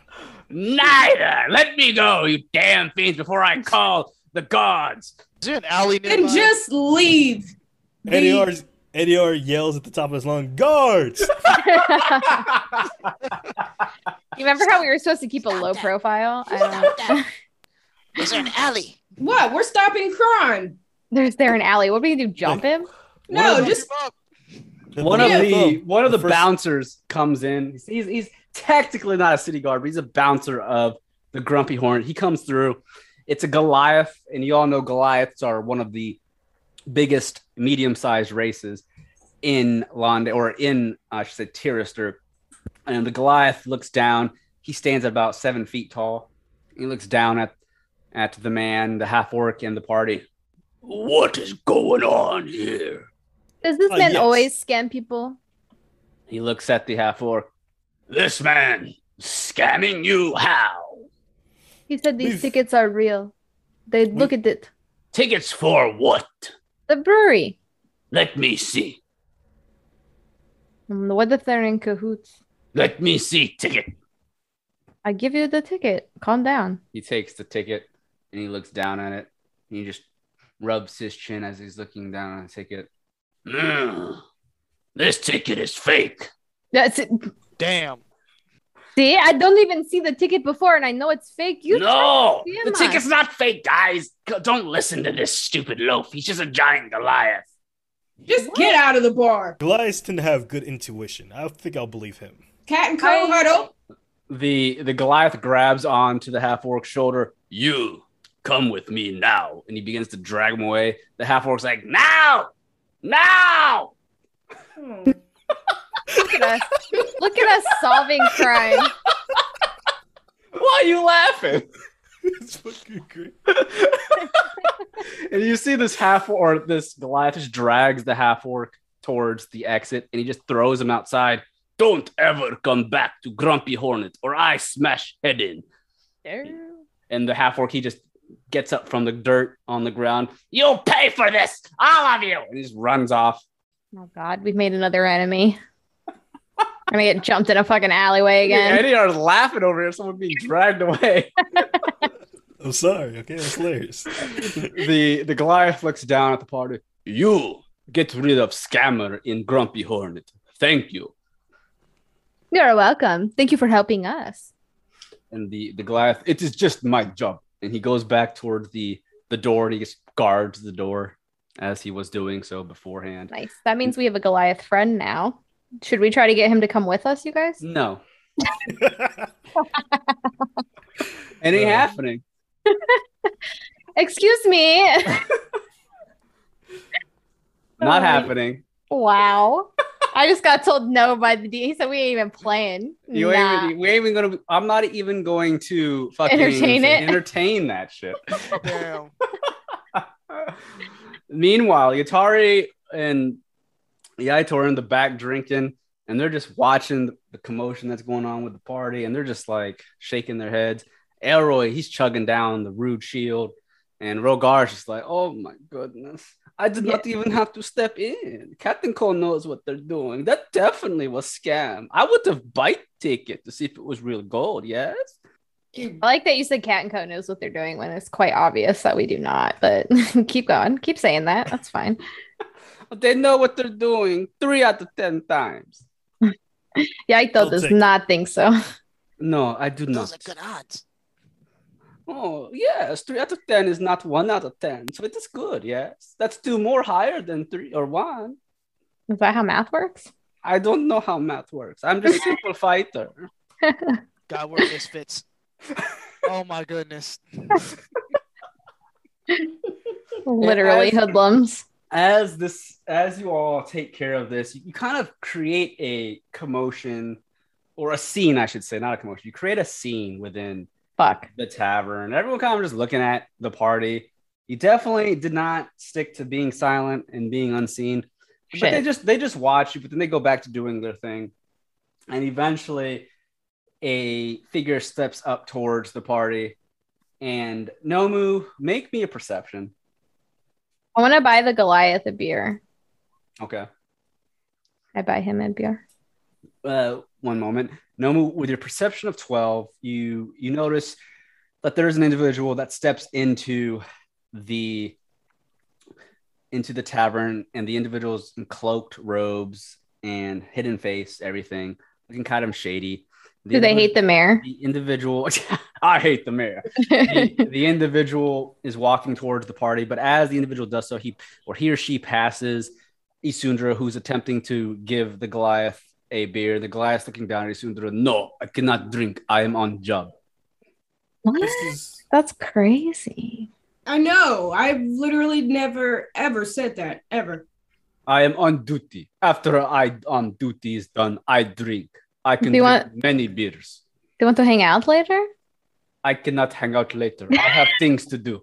Neither. Let me go, you damn fiends, before I call the guards. Is there an alley nearby? And just leave. The- Ediar. Yells at the top of his lung, "Guards!" [LAUGHS] You remember how we were supposed to keep a low that. profile? I don't. that. is [LAUGHS] there an alley? What? We're stopping crime. There's there an alley. What do we do? Jump him? No, One just one of the one of the, The first- bouncers comes in. He's, he's he's technically not a city guard, but he's a bouncer of the Grumpy Horn. He comes through. It's a Goliath, and you all know Goliaths are one of the biggest medium-sized races in Londe or in I should say Tirister. And the Goliath looks down. He stands at about seven feet tall. He looks down at at the man, the half orc, and the party. What is going on here? Does this Uh, man yes. always scam people? He looks at the half orc. This man scamming you? How? He said these We've- tickets are real. They look at it. Tickets for what? The brewery. Let me see. Hmm, What if they're in cahoots? Let me see ticket. I give you the ticket. Calm down. He takes the ticket and he looks down at it. And he just rubs his chin as he's looking down at the ticket. Mm, this ticket is fake. That's it. Damn. See, I don't even see the ticket before, and I know it's fake. You no, tried the scam ticket's not fake, guys. Don't listen to this stupid loaf. He's just a giant Goliath. just get out of the bar. Goliaths tend to have good intuition. I think I'll believe him. Cat and coat I- huddle. The the Goliath grabs onto the half orc's shoulder. You come with me now. And he begins to drag him away. The half orc's like, now! Now! Hmm. [LAUGHS] Look at us. Look at us solving crime. Why are you laughing? it's fucking great. and you see this half or this Goliath just drags the half orc towards the exit and he just throws him outside. Don't ever come back to Grumpy Hornet or I smash head in. There. And the half orc he just gets up from the dirt on the ground. You'll pay for this, all of you. And he just runs off. Oh God, we've made another enemy. I'm gonna get jumped in a fucking alleyway again. Ediar laughing over here, someone being dragged away. [LAUGHS] I'm sorry. Okay, that's hilarious. [LAUGHS] the the Goliath looks down at the party. You get rid of Scammer in Grumpy Hornet. Thank you. You're welcome. Thank you for helping us. And the the Goliath, it is just my job. And he goes back towards the the door and he just guards the door as he was doing so beforehand. Nice. That means we have a Goliath friend now. Should we try to get him to come with us, you guys? No. [LAUGHS] It ain't Uh, happening. Excuse me. [LAUGHS] Not happening. wow. I just got told no by the D. He said we ain't even playing. You Nah. ain't even, we ain't even gonna. I'm not even going to fucking Entertain it? Entertain that shit. [LAUGHS] Damn. Meanwhile, Yatari and Yaito are in the back drinking, and they're just watching the commotion that's going on with the party, and they're just like shaking their heads. Elroy, he's chugging down the rude shield, and Rogar's just like, "Oh my goodness, I did not even have to step in. Cat and Co knows what they're doing. That definitely was scam. I would have bite ticket to see if it was real gold. Yes." I like that you said Cat and Co knows what they're doing when it's quite obvious that we do not. But [LAUGHS] keep going. Keep saying that. That's fine. They know what they're doing three out of ten times. Yaito I'll does take- not think so. No, I do Those not. are good odds. Oh, yes. Three out of 10 is not one out of 10. So it is good. Yes. That's two more higher than three or one. Is that how math works? I don't know how math works. I'm just a [LAUGHS] simple fighter. [LAUGHS] God, we're misfits. Oh my goodness. [LAUGHS] Literally as- hoodlums. As this, as you all take care of this, you kind of create a commotion or a scene, I should say, not a commotion. You create a scene within Fuck. the tavern. Everyone kind of just looking at the party. You definitely did not stick to being silent and being unseen. But they just they just watch you, but then they go back to doing their thing. And eventually a figure steps up towards the party. And Nomu, make me a perception. I want to buy the Goliath a beer. Okay. I buy him a beer. uh, one moment. Nomu, with your perception of 12, you you notice that there's an individual that steps into the into the tavern, and the individual's in cloaked robes and hidden face, everything looking kind of shady. The Do they hate the mayor? the individual? [LAUGHS] I hate the mayor. the, [LAUGHS] the individual is walking towards the party, but as the individual does so, he or he or she passes Isundra, who's attempting to give the Goliath a beer. The Goliath looking down at Isundra, no, I cannot drink. I am on job. What? This is That's crazy. I know. I've literally never ever said that ever. I am on duty. After I on duty is done, I drink. I can Do want- many beers. Do you want to hang out later? I cannot hang out later. I have [LAUGHS] things to do.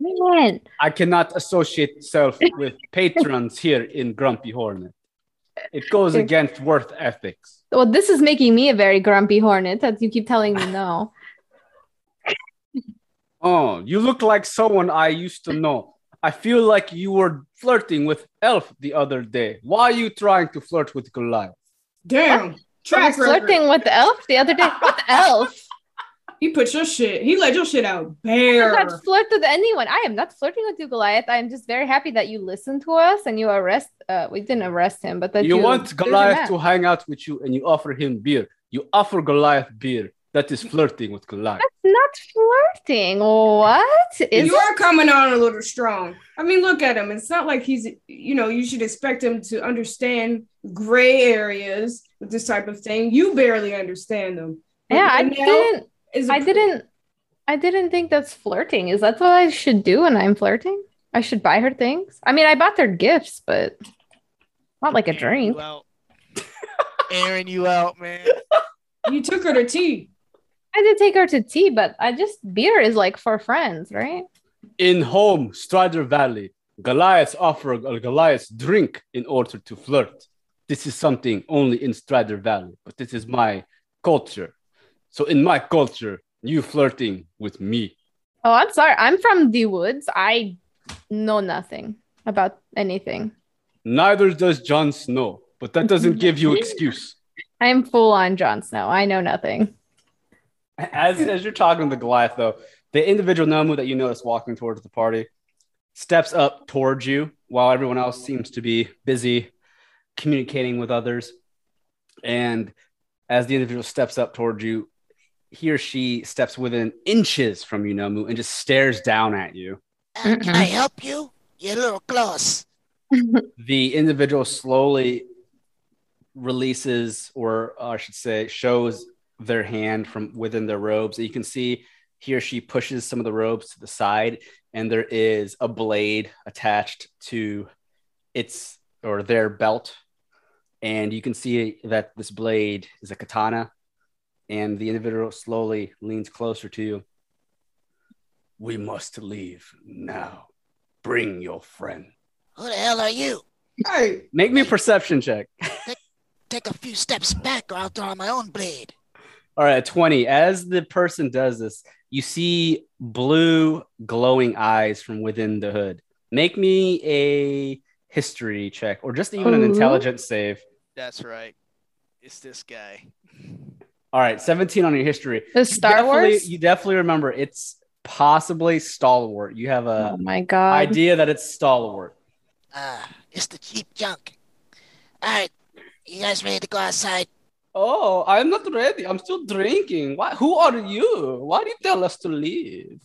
Man, I cannot associate self with patrons here in Grumpy Hornet. It goes against worth ethics. well, this is making me a very grumpy hornet that you keep telling me no. [LAUGHS] Oh, you look like someone I used to know. I feel like you were flirting with Elf the other day. Why are you trying to flirt with Goliath? Damn. I was Track flirting with the elf the other day. What [LAUGHS] elf? He put your shit. He let your shit out bare. I bare. have not flirted with anyone. I am not flirting with you, Goliath. I am just very happy that you listened to us and you arrest. Uh, we didn't arrest him, but that You you, want Goliath to hang out with you and you offer him beer. You offer Goliath beer. That is flirting with Goliath. Not flirting. What is? you are coming on a little strong. I mean, look at him. It's not like he's, you know, you should expect him to understand gray areas with this type of thing. You barely understand them. Yeah, I didn't. is a I didn't. I didn't think that's flirting. Is that what I should do when I'm flirting? I should buy her things. I mean, I bought her gifts, but not like a Airing drink. You out. Airing you out, man. You took her to tea. I did take her to tea, but I just beer is like for friends, right? In home, Strider Valley, Goliaths offer a Goliath's drink in order to flirt. This is something only in Strider Valley, but this is my culture. So in my culture, you flirting with me. Oh, I'm sorry. I'm from the woods. I know nothing about anything. Neither does Jon Snow, but that doesn't [LAUGHS] give you excuse. I am full on Jon Snow. I know nothing. As, [LAUGHS] as you're talking to the Goliath, though, the individual Nomu that you notice walking towards the party steps up towards you while everyone else seems to be busy communicating with others. And as the individual steps up towards you, he or she steps within inches from you, Nomu, and just stares down at you. Uh, can I help you? You're a little close. [LAUGHS] The individual slowly releases, or I should say, shows their hand from within their robes. You can see he or she pushes some of the robes to the side, and there is a blade attached to its or their belt. And you can see that this blade is a katana, and the individual slowly leans closer to you. We must leave now. Bring your friend. Who the hell are you? Hey, Make me a perception check. Take a few steps back or I'll draw my own blade. All right, 20. As the person does this, you see blue glowing eyes from within the hood. Make me a history check or just even an intelligence save. That's right. It's this guy. All right, 17 on your history. The You Star definitely- Wars. You definitely remember it's possibly stalwart. You have a oh my god. idea that it's stalwart. Ah, it's the cheap junk. All right, you guys ready to go outside? Oh, I'm not ready. I'm still drinking. Why, who are you? Why do you tell us to leave?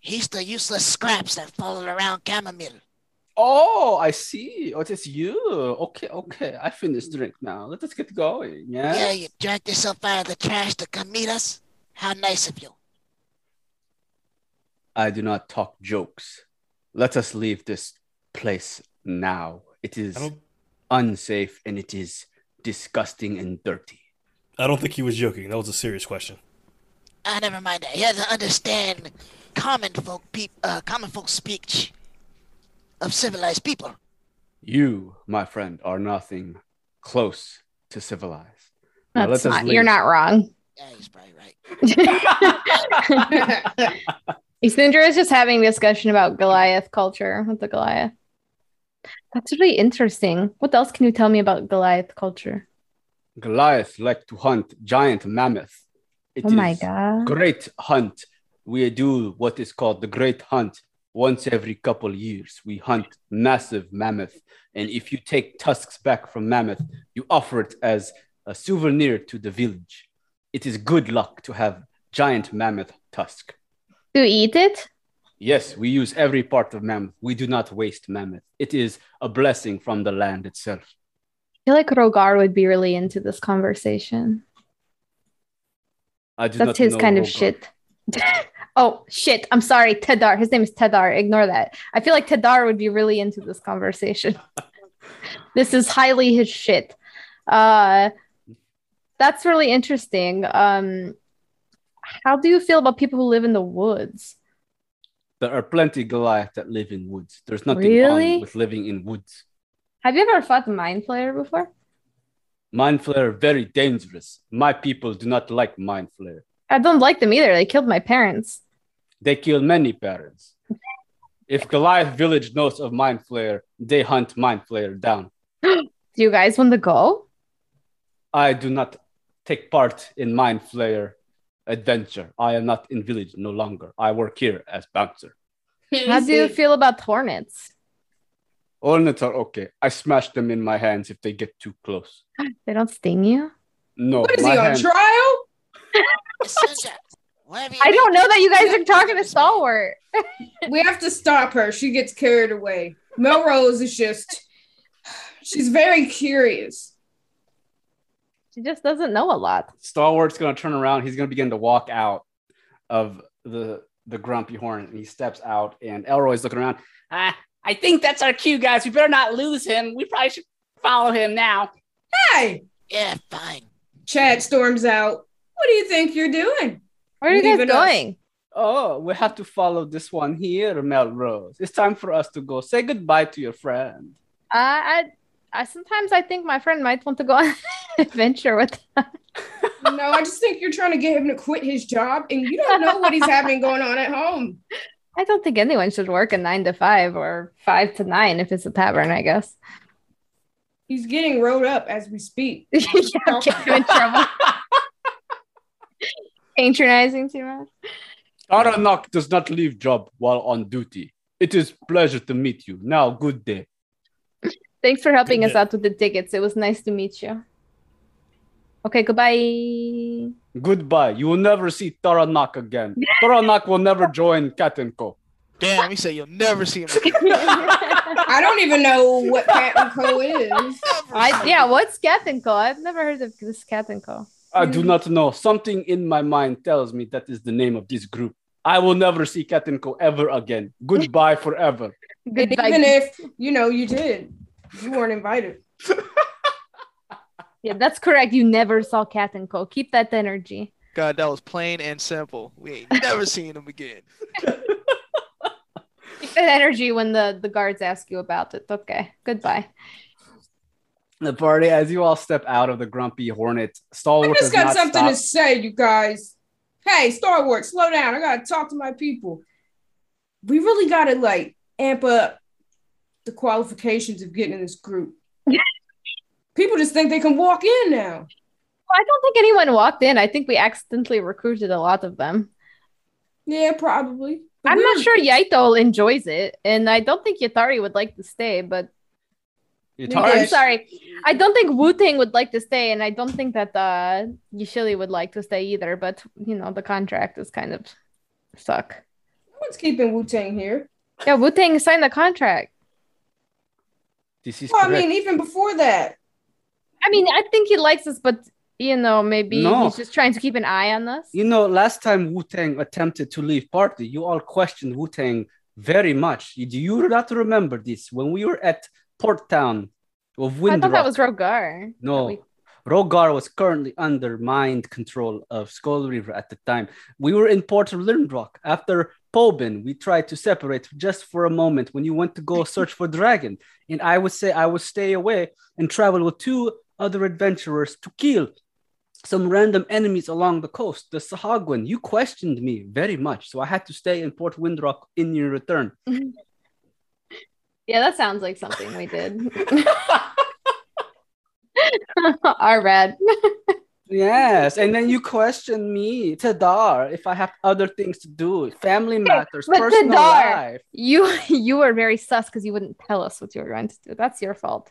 He's the useless scraps that followed around chamomile. Oh, I see. Oh, it's you. Okay, okay. I finished drink now. Let us get going. Yeah. Yeah, you dragged yourself out of the trash to come meet us? How nice of you. I do not talk jokes. Let us leave this place now. It is unsafe and it is disgusting and dirty. I don't think he was joking. That was a serious question. Ah, never mind that. He doesn't understand common folk peop- uh, common folk speech of civilized people. You, my friend, are nothing close to civilized. Now That's let us not, you're not wrong. Yeah, he's probably right. [LAUGHS] Isundra is just having a discussion about Goliath culture with the Goliath. That's really interesting. What else can you tell me about Goliath culture? Goliath like to hunt giant mammoth. It oh my is god. great hunt. We do what is called the great hunt. Once every couple years, we hunt massive mammoth. And if you take tusks back from mammoth, you offer it as a souvenir to the village. It is good luck to have giant mammoth tusk. Do you eat it? Yes, we use every part of mammoth. We do not waste mammoth. It is a blessing from the land itself. I feel like Rogar would be really into this conversation. That's his kind of shit. [LAUGHS] oh shit! I'm sorry, Tedar. His name is Tedar. Ignore that. I feel like Tedar would be really into this conversation. [LAUGHS] this is highly his shit. Uh, that's really interesting. Um, how do you feel about people who live in the woods? There are plenty Goliath that live in woods. There's nothing Really? wrong with living in woods. Have you ever fought Mind Flayer before? Mind flare very dangerous. My people do not like mind flare. I don't like them either. They killed my parents. They killed many parents. If Goliath village knows of mind flare, they hunt mind flare down. [GASPS] Do you guys want to go? I do not take part in mind flare adventure. I am not in village no longer. I work here as bouncer. How do you feel about hornets? Hornets are okay. I smash them in my hands if they get too close. [GASPS] They don't sting you? No, What is my he on hand- trial? Essential. Whatever you I don't know that you guys are talking to Stalwart. [LAUGHS] We have to stop her. She gets carried away. Melrose is just, [SIGHS] she's very curious. She just doesn't know a lot. Stalwart's gonna turn around. He's gonna begin to walk out of the the grumpy horn, and he steps out. And Elroy's looking around. Ah, I think that's our cue, guys. We better not lose him. We probably should follow him now. Hey, Yeah, fine. Chad storms out. What do you think you're doing? Where are you guys Leaving us. going? Oh, we have to follow this one here, Melrose. It's time for us to go. Say goodbye to your friend. Uh, I, I sometimes I think my friend might want to go [LAUGHS] on an adventure with. No, I just think you're trying to get him to quit his job, and you don't know what he's having going on at home. [LAUGHS] I don't think anyone should work a nine to five or five to nine if it's a tavern. I guess. He's getting rode up as we speak. [LAUGHS] yeah, get him in trouble. Patronizing too much. Taranak does not leave job while on duty. It is pleasure to meet you. Now, good day. Thanks for helping Good us out with the tickets. It was nice to meet you. Okay, goodbye. Goodbye. You will never see Taranak again. [LAUGHS] Taranak will never join Cat and Co. Damn, he said you'll never see him again. [LAUGHS] I don't even know what Cat and Co is. I yeah, what's Cat and Co? I've never heard of this Cat and Co. I do not know. Something in my mind tells me that is the name of this group. I will never see Captain Co ever again. Goodbye forever. Goodbye. Even if you know you did, you weren't invited. yeah, that's correct. You never saw Cat and Co. Keep that energy. God, that was plain and simple. We ain't never [LAUGHS] seen him again. Keep that energy when the the guards ask you about it. Okay. Goodbye. The party, as you all step out of the grumpy hornet, I Stalwart just got not something stop. to say, you guys. Hey, Star Wars, slow down. I gotta talk to my people. We really gotta like amp up the qualifications of getting in this group. people just think they can walk in now. I don't think anyone walked in. I think we accidentally recruited a lot of them. Yeah, probably. But I'm we not were- sure Yaito enjoys it, and I don't think Yatari would like to stay. But Yatari- I'm sorry, I don't think Wu Tang would like to stay, and I don't think that uh, Yashili would like to stay either. But you know, the contract is kind of suck. No one's keeping Wu Tang here. Yeah, Wu Tang signed the contract. This is Well, I mean, even before that. I mean, I think he likes us, but you know, maybe No. he's just trying to keep an eye on us. You know, last time Wu Tang attempted to leave party, you all questioned Wu Tang very much. You- Do you not remember this? When we were at Port Town of I Windrock, thought that was Rogar. No. We- Rogar was currently under mind control of Skull River at the time. We were in Port of Lindrock. After Pobin, we tried to separate just for a moment when you went to go [LAUGHS] search for Dragon. And I would say I would stay away and travel with two other adventurers to kill some random enemies along the coast, the Sahuagin. You questioned me very much, so I had to stay in Port Windrock in your return. [LAUGHS] Yeah, that sounds like something we did. [LAUGHS] Our bad. Yes, and then you question me, Tadar, if I have other things to do, family matters, but personal Tadar- life. You [LAUGHS] you were very sus because you wouldn't tell us what you were going to do. That's your fault.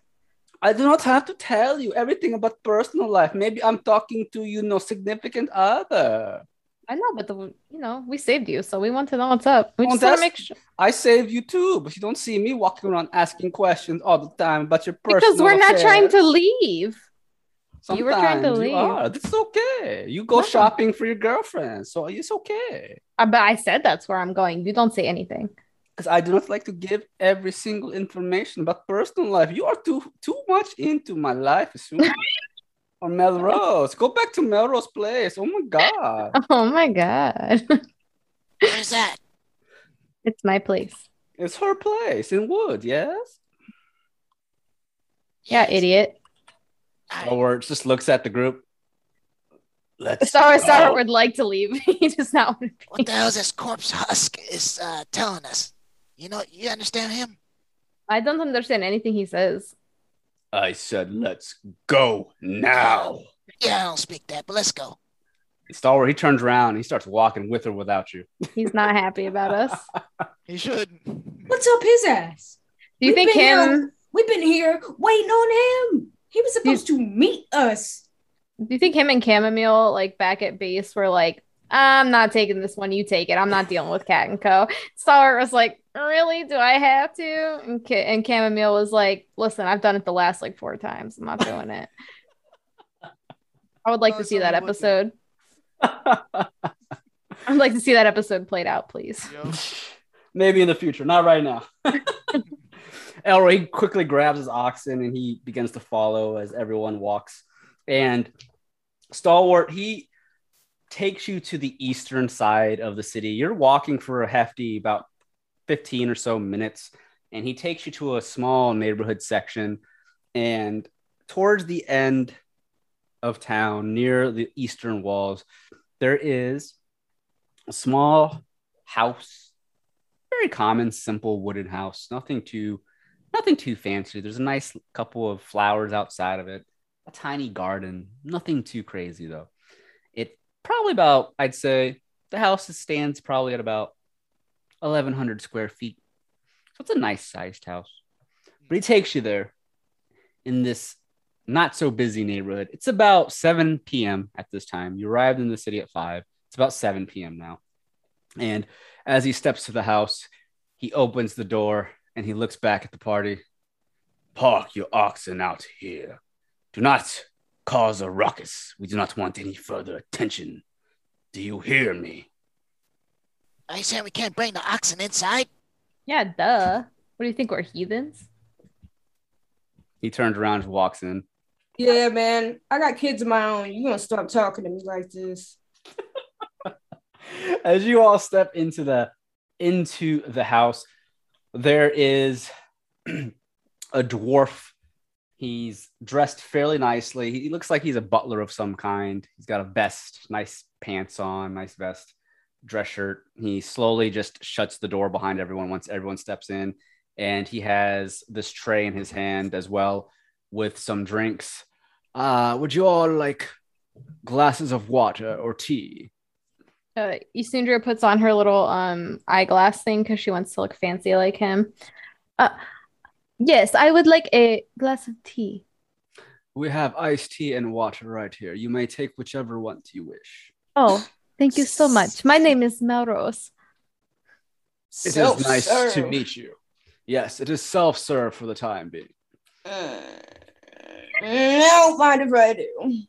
I do not have to tell you everything about personal life. Maybe I'm talking to you, no significant other. I know, but the you know we saved you, so we want to know what's up. We Well, just want to make sure I saved you too, but you don't see me walking around asking questions all the time about your personal because we're not trying to affairs. Leave. you were trying to leave. are. That's okay. You go No. shopping for your girlfriend, so it's okay. Uh, but I said that's where I'm going. You don't say anything. because I do not like to give every single information about personal life. You are too too much into my life, Sue. [LAUGHS] or Melrose. Go back to Melrose Place. Oh my god. [LAUGHS] Oh my god, [LAUGHS] Where's that? it's my place. It's her place in Wood, yes? Yeah, idiot. I- Howard just looks at the group. Let's Star go. Star would like to leave. [LAUGHS] he does not want to What the hell is this corpse husk is uh, telling us? You know, you understand him? I don't understand anything he says. I said, let's go now. Yeah, I don't speak that, but let's go. Stalwart, he turns around and he starts walking with or without you. He's not happy about us. [LAUGHS] He should. What's up his ass? Do you We've think been here- him? We've been here waiting on him. He was supposed to meet us. Do you think him and Chamomile, like back at base, were like, "I'm not taking this one. You take it. I'm not dealing with Cat and Co." Star was like, "Really? Do I have to?" And, Ca- and Chamomile was like, "Listen, I've done it the last like four times. I'm not doing it." I would like Oh, to see that somebody would do. episode. [LAUGHS] I'd like to see that episode played out, please. Yo. [LAUGHS] Maybe in the future, not right now. [LAUGHS] Elroy quickly grabs his oxen and he begins to follow as everyone walks. And Stalwart, he takes you to the eastern side of the city. You're walking for a hefty about 15 or so minutes, and he takes you to a small neighborhood section. And towards the end of town, near the eastern walls, there is a small house very common, simple wooden house. Nothing too, nothing too fancy. There's a nice couple of flowers outside of it, a tiny garden. Nothing too crazy though. It probably about, I'd say, the house stands probably at about 1,100 square feet. So it's a nice sized house. But he takes you there in this not so busy neighborhood. It's about 7 p.m. at this time. You arrived in the city at 5. It's about 7 p.m. now. And as he steps to the house, he opens the door and he looks back at the party. Park your oxen out here. Do not cause a ruckus. We do not want any further attention. Do you hear me? Are you saying we can't bring the oxen inside? Yeah, duh. What do you think? We're heathens? He turns around and walks in. Yeah, man. I got kids of my own. You gonna stop talking to me like this? [LAUGHS] As you all step into the into the house, there is [CLEARS THROAT] a dwarf. He's dressed fairly nicely. He looks like he's a butler of some kind. He's got a vest, nice pants on, nice vest, dress shirt. He slowly just shuts the door behind everyone once everyone steps in. And he has this tray in his hand as well with some drinks. Uh, would you all like glasses of water or tea? Uh, Isundra puts on her little um eyeglass thing because she wants to look fancy like him. Uh, yes, I would like a glass of tea. We have iced tea and water right here. You may take whichever one you wish. Oh, thank you so much. My name is Melrose. It is nice to meet you. Yes, it is self serve for the time being. Uh, I don't mind if I do.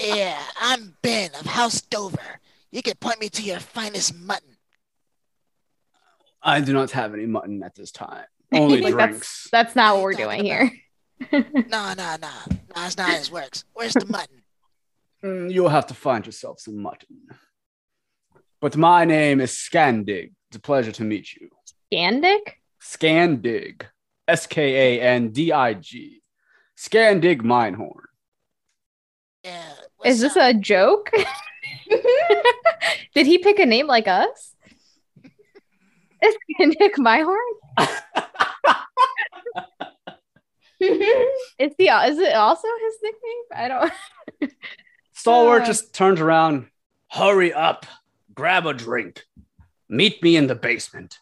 Yeah, I'm Ben of House Dover. You can point me to your finest mutton. I do not have any mutton at this time. [LAUGHS] Only Like, drinks. That's not what we're doing here. No, no, no. No, that's not how this works. Where's the mutton? Mm, You'll have to find yourself some mutton. But my name is Scandig. It's a pleasure to meet you. Scandic? Scandig. S K A N D I G. Scandig Minehorn. Yeah. Is this a joke? [LAUGHS] Did he pick a name like us? Is Scandic Myhorn? [LAUGHS] Is he? Is it also his nickname? I don't. [LAUGHS] Stalwart Uh. just turns around. Hurry up. Grab a drink. Meet me in the basement.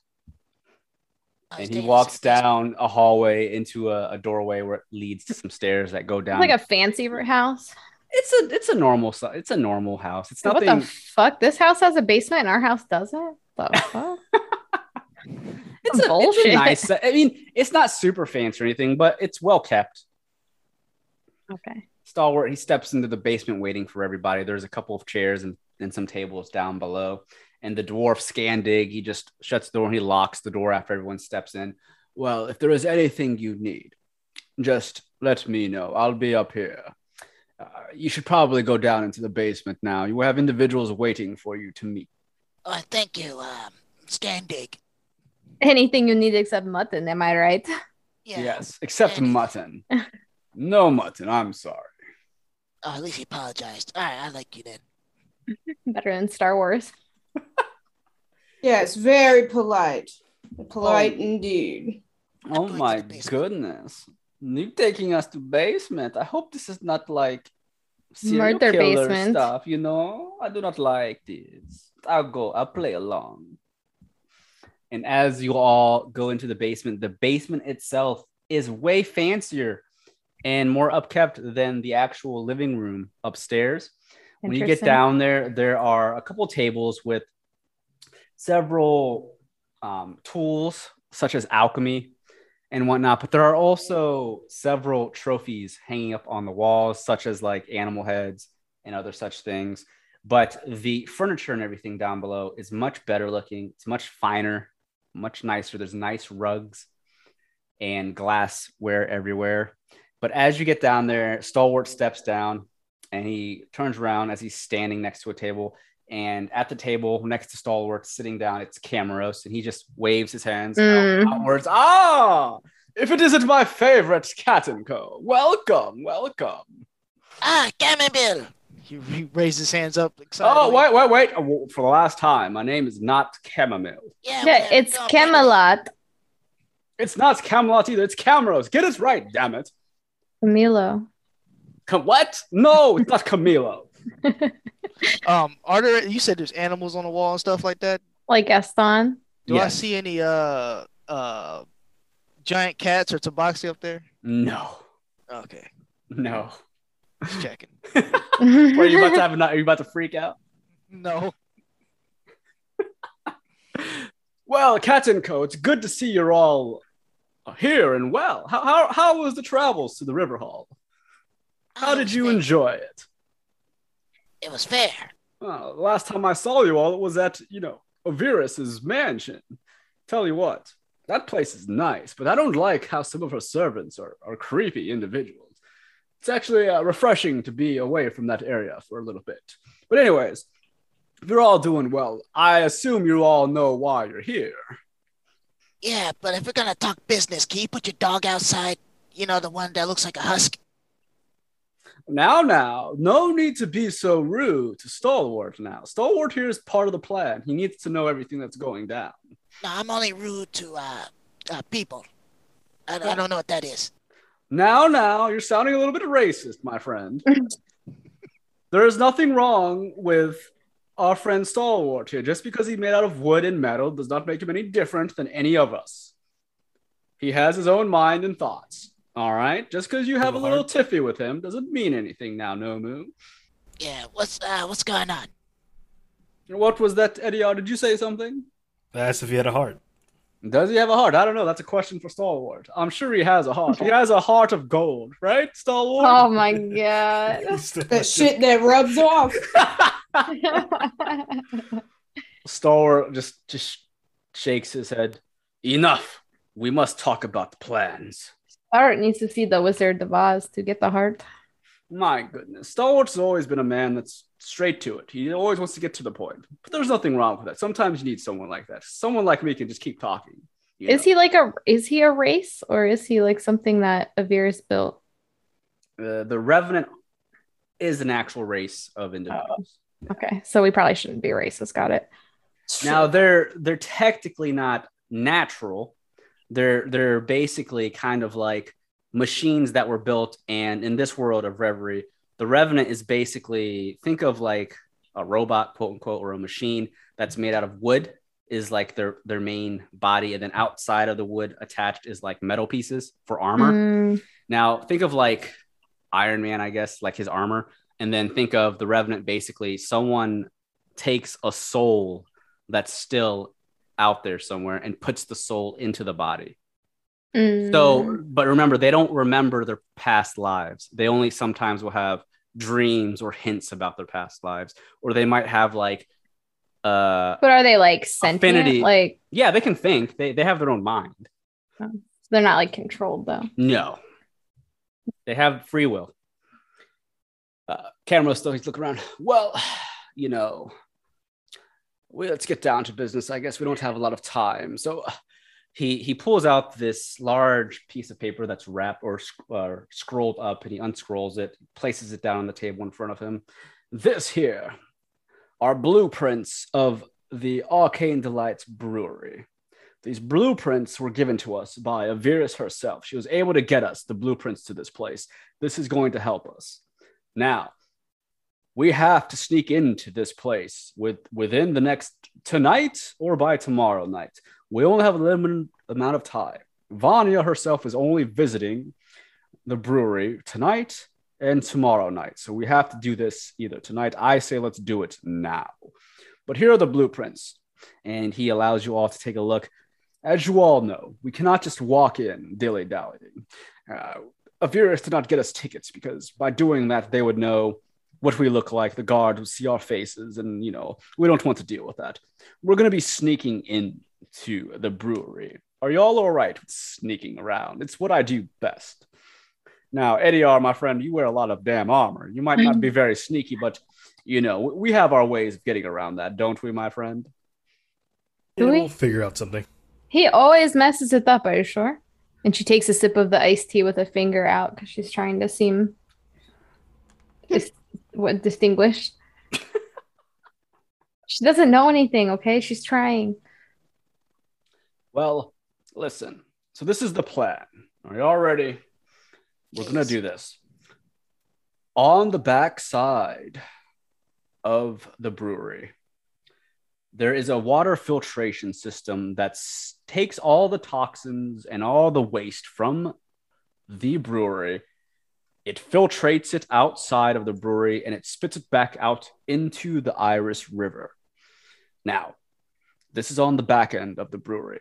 and he walks down a hallway into a, a doorway where it leads to some stairs that go It's down. like a fancy house. It's a it's a normal it's a normal house. It's nothing. What the fuck? This house has a basement and our house doesn't? What the [LAUGHS] fuck? it's, a, it's a nice. I mean, it's not super fancy or anything, but it's well kept. okay. Stalwart. He steps into the basement, waiting for everybody. There's a couple of chairs and, and some tables down below. And the dwarf Scandig, he just shuts the door and he locks the door after everyone steps in. Well, if there is anything you need, just let me know. I'll be up here. Uh, you should probably go down into the basement now. You have individuals waiting for you to meet. Oh, thank you, um, Scandig. Anything you need except mutton, am I right? Yeah. Yes, except And- mutton. [LAUGHS] no mutton. I'm sorry. Oh, at least he apologized. All right, I like you then. [LAUGHS] Better than Star Wars. [LAUGHS] Yes, very polite. Polite indeed. Oh my the basement. goodness. You taking us to basement. I hope this is not like serial Murder killer basement. stuff, you know? I do not like this. I'll go, I'll play along. And as you all go into the basement, the basement itself is way fancier and more upkept than the actual living room upstairs. When you get down there, there are a couple tables with several um, tools, such as alchemy and whatnot. But there are also several trophies hanging up on the walls, such as like animal heads and other such things. But the furniture and everything down below is much better looking. It's much finer, much nicer. There's nice rugs and glassware everywhere. But as you get down there, Stalwart steps down and he turns around as he's standing next to a table. And at the table next to Stalwart, sitting down, it's Camrose, and he just waves his hands out- Mm. outwards. Ah, if it isn't my favorite cat and co, welcome, welcome. Ah, Camembert. He, he raised his hands up. Excited. Oh, wait, wait, wait. Oh, For the last time, my name is not Chamomile. Yeah, Yeah, it's go. Camelot. It's not Camelot either. It's Camrose. Get it right, damn it. Camilo. Cam- what? No, it's not Camilo. [LAUGHS] Um, are there? You said there's animals on the wall and stuff like that. Like Gaston. Do I see any uh uh giant cats or tabaxi up there? No, Okay, no. just checking. [LAUGHS] What, are you about to have? a- Are you about to freak out? No. Well, Cat and Co, it's good to see you're all here and well. How how how was the travels to the River Hall? How did you enjoy it? It was fair. Well, the last time I saw you all, it was at, you know, Avirus's mansion. Tell you what, that place is nice, but I don't like how some of her servants are, are creepy individuals. It's actually uh, refreshing to be away from that area for a little bit. But, anyways, if you're all doing well, I assume you all know why you're here. Yeah, but if we're gonna talk business, can you put your dog outside? You know, the one that looks like a husky. Now, now, no need to be so rude to Stalwart now. Stalwart here is part of the plan. He needs to know everything that's going down. No, I'm only rude to uh, uh people. I, I don't know what that is. Now, now, you're sounding a little bit racist, my friend. [LAUGHS] there is nothing wrong with our friend Stalwart here. Just because he's made out of wood and metal does not make him any different than any of us. He has his own mind and thoughts. All right? Just because you have a Little little tiffy with him doesn't mean anything now, Nomu. Yeah, what's uh what's going on? What was that, Eddie? Did you say something? I asked if he had a heart. Does he have a heart? I don't know. That's a question for Stalwart. I'm sure he has a heart. He has a heart of gold, right, Stalwart? oh my god. [LAUGHS] He's That shit that rubs off. [LAUGHS] [LAUGHS] Stalwart just just shakes his head. Enough. We must talk about the plans. Art needs to see the Wizard of Oz to get the heart. My goodness, Stalwart's always been a man that's straight to it. He always wants to get to the point. But there's nothing wrong with that. Sometimes you need someone like that. Someone like me can just keep talking. Is know? he like a is he a race or is he like something that Avirus built? Uh, the Revenant is an actual race of individuals. Okay, so we probably shouldn't be racist. Got it. Now they're they're technically not natural. They're they're basically kind of like machines that were built and in this world of reverie, the revenant is basically think of like a robot, quote unquote, or a machine that's made out of wood is like their their main body, and then outside of the wood attached is like metal pieces for armor. Mm, Now think of like Iron Man, I guess, like his armor, and then think of the Revenant. Basically, someone takes a soul that's still out there somewhere and puts the soul into the body. mm. So, but remember, they don't remember their past lives. They only sometimes will have dreams or hints about their past lives, or they might have like, uh, but are they like sentient? Affinity. Like yeah, they can think. They they have their own mind. they're not like controlled though. No. They have free will. Uh, camera still, he's looking around. Well, you know, we, let's get down to business. I guess we don't have a lot of time. So uh, he he pulls out this large piece of paper that's wrapped or, or scrolled up and he unscrolls it, places it down on the table in front of him. This here are blueprints of the Arcane Delights Brewery. These blueprints were given to us by Avirus herself. She was able to get us the blueprints to this place. This is going to help us. Now, we have to sneak into this place with within the next tonight or by tomorrow night. We only have a limited amount of time. Vanya herself is only visiting the brewery tonight and tomorrow night. So we have to do this either tonight. I say let's do it now. But here are the blueprints. And he allows you all to take a look. As you all know, we cannot just walk in dilly dallying. Uh, Avirus did not get us tickets because by doing that, they would know what we look like. The guard will see our faces, and you know, we don't want to deal with that. We're going to be sneaking into the brewery. Are y'all all right with sneaking around? It's what I do best. Now, Ediar, my friend, you wear a lot of damn armor. You might not mm-hmm. be very sneaky, but you know, we have our ways of getting around that, don't we, my friend? Do we? we'll figure out something. He always messes it up. Are you sure? And she takes a sip of the iced tea with a finger out because she's trying to seem dis- what distinguished. [LAUGHS] she doesn't know anything. Okay, she's trying. Well, listen. So this is the plan. Are you all ready? We're gonna do this. On the back side of the brewery, there is a water filtration system that takes all the toxins and all the waste from the brewery. It filtrates it outside of the brewery and it spits it back out into the Iris River. Now, this is on the back end of the brewery.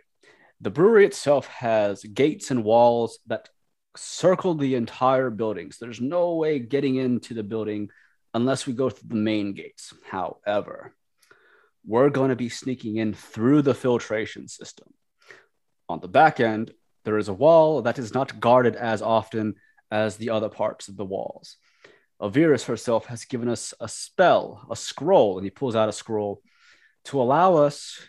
The brewery itself has gates and walls that circle the entire building. So there's no way getting into the building unless we go through the main gates. However, we're going to be sneaking in through the filtration system. On the back end, there is a wall that is not guarded as often as the other parts of the walls. Avirus herself has given us a spell, a scroll, and he pulls out a scroll to allow us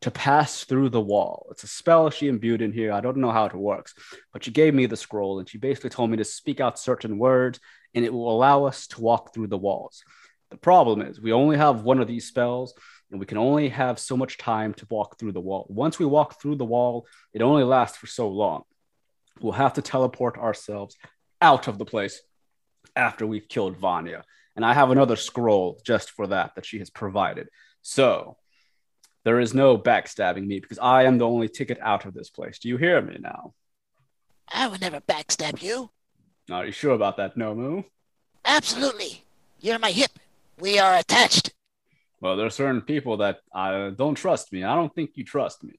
to pass through the wall. It's a spell she imbued in here. I don't know how it works, but she gave me the scroll and she basically told me to speak out certain words and it will allow us to walk through the walls. The problem is we only have one of these spells and we can only have so much time to walk through the wall. Once we walk through the wall, it only lasts for so long. We'll have to teleport ourselves out of the place after we've killed Vanya. And I have another scroll just for that that she has provided. So there is no backstabbing me because I am the only ticket out of this place. Do you hear me now? I would never backstab you. Are you sure about that, Nomu? Absolutely. You're my hip. We are attached. Well, there are certain people that uh, don't trust me. I don't think you trust me.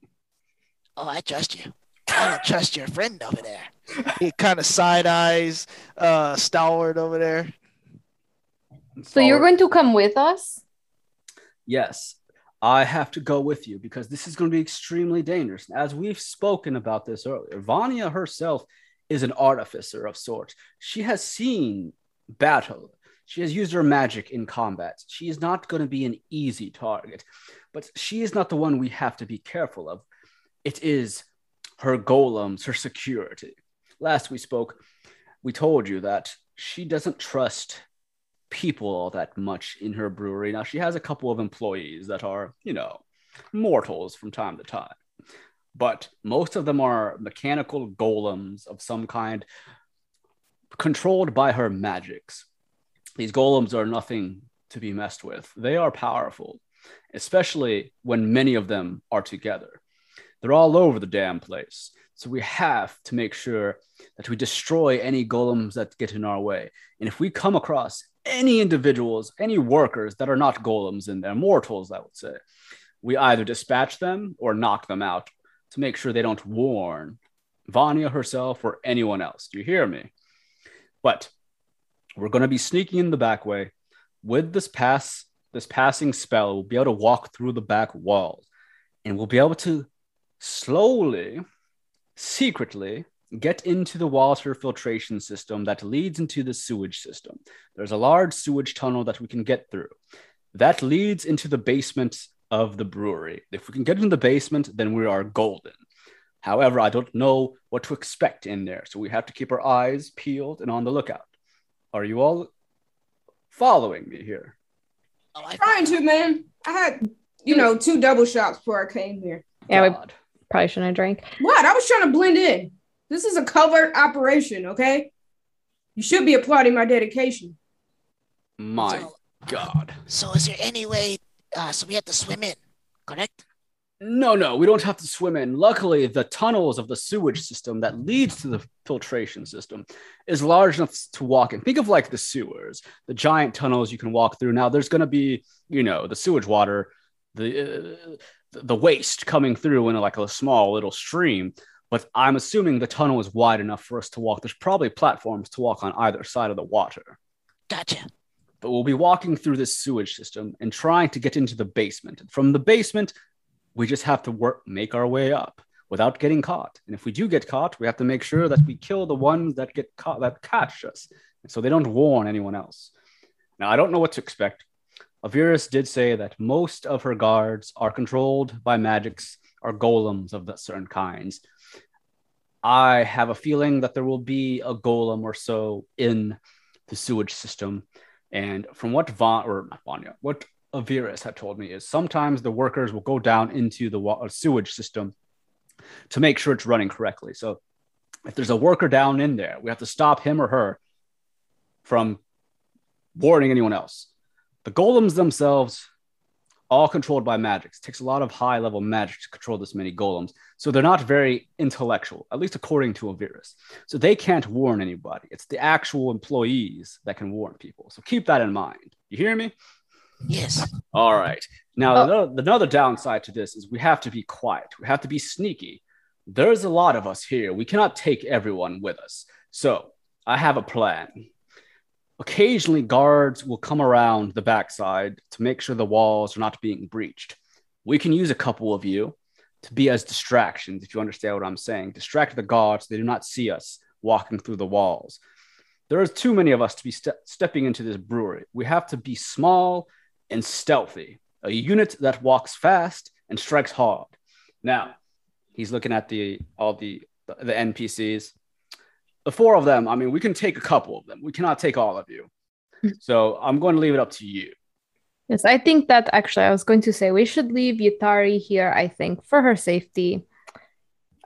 Oh, I trust you. I don't trust your friend over there. He kind of side eyes uh, Stalwart over there. So you're going to come with us? Yes, I have to go with you because this is going to be extremely dangerous. As we've spoken about this earlier, Vanya herself is an artificer of sorts. She has seen battle. She has used her magic in combat. She is not going to be an easy target, but she is not the one we have to be careful of. It is her golems, her security. Last we spoke, we told you that she doesn't trust people all that much in her brewery. Now, she has a couple of employees that are, you know, mortals from time to time, but most of them are mechanical golems of some kind controlled by her magics. These golems are nothing to be messed with. They are powerful, especially when many of them are together. They're all over the damn place. So we have to make sure that we destroy any golems that get in our way. And if we come across any individuals, any workers that are not golems and they're mortals, I would say, we either dispatch them or knock them out to make sure they don't warn Vanya herself or anyone else. Do you hear me? But we're going to be sneaking in the back way with this pass, this passing spell. We'll be able to walk through the back walls, and we'll be able to slowly, secretly get into the water filtration system that leads into the sewage system. There's a large sewage tunnel that we can get through. That leads into the basement of the brewery. If we can get in the basement, then we are golden. However, I don't know what to expect in there, so we have to keep our eyes peeled and on the lookout. Are you all following me here? Oh, I Trying to, man. I had, you know, two double shots before I came here. Yeah, we God. Probably shouldn't have drank. What? I was trying to blend in. This is a covert operation, okay? You should be applauding my dedication. My So- God. So is there any way? Uh, so we have to swim in, correct? No, no, we don't have to swim in. Luckily, the tunnels of the sewage system that leads to the filtration system is large enough to walk in. Think of like the sewers, the giant tunnels you can walk through. Now, there's going to be, you know, the sewage water, the uh, the waste coming through in like a small little stream. But I'm assuming the tunnel is wide enough for us to walk. There's probably platforms to walk on either side of the water Gotcha. but we'll be walking through this sewage system and trying to get into the basement. And from the basement, we just have to work, make our way up without getting caught. And if we do get caught, we have to make sure that we kill the ones that get caught, that catch us, so they don't warn anyone else. Now, I don't know what to expect. Avirus did say that most of her guards are controlled by magics or golems of certain kinds. I have a feeling that there will be a golem or so in the sewage system. And from what Von or not Vanya, what Avirus had told me is sometimes the workers will go down into the wa- sewage system to make sure it's running correctly. So if there's a worker down in there, we have to stop him or her from warning anyone else. The golems themselves, all controlled by magics, It takes a lot of high level magic to control this many golems. So they're not very intellectual, at least according to Avirus. So they can't warn anybody. It's the actual employees that can warn people. So keep that in mind. You hear me? Yes. All right. Now, Oh. another, another downside to this is we have to be quiet. We have to be sneaky. There's a lot of us here. We cannot take everyone with us. So I have a plan. Occasionally, guards will come around the backside to make sure the walls are not being breached. We can use a couple of you to be as distractions, if you understand what I'm saying. Distract the guards, they do not see us walking through the walls. There is too many of us to be ste- stepping into this brewery. We have to be small and stealthy, a unit that walks fast and strikes hard. Now, he's looking at the all the the NPCs. The four of them, I mean, we can take a couple of them. We cannot take all of you. So I'm going to leave it up to you. Yes, I think that actually I was going to say we should leave Yatari here, I think, for her safety.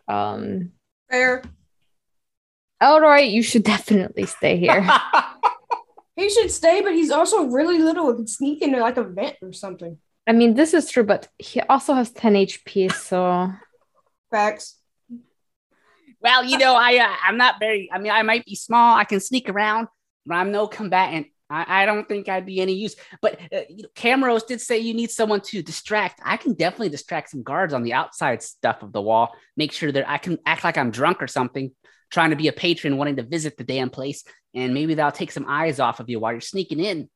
Um Fair. Elroy, you should definitely stay here. [LAUGHS] [LAUGHS] He should stay, but he's also really little and can sneak into like a vent or something. I mean, this is true, but he also has 10 HP, so Facts. Well, you know, I uh, I'm not very. I mean, I might be small. I can sneak around, but I'm no combatant. I, I don't think I'd be any use. But uh, you know, Camrose did say you need someone to distract. I can definitely distract some guards on the outside stuff of the wall. Make sure that I can act like I'm drunk or something, trying to be a patron wanting to visit the damn place, and maybe that'll take some eyes off of you while you're sneaking in.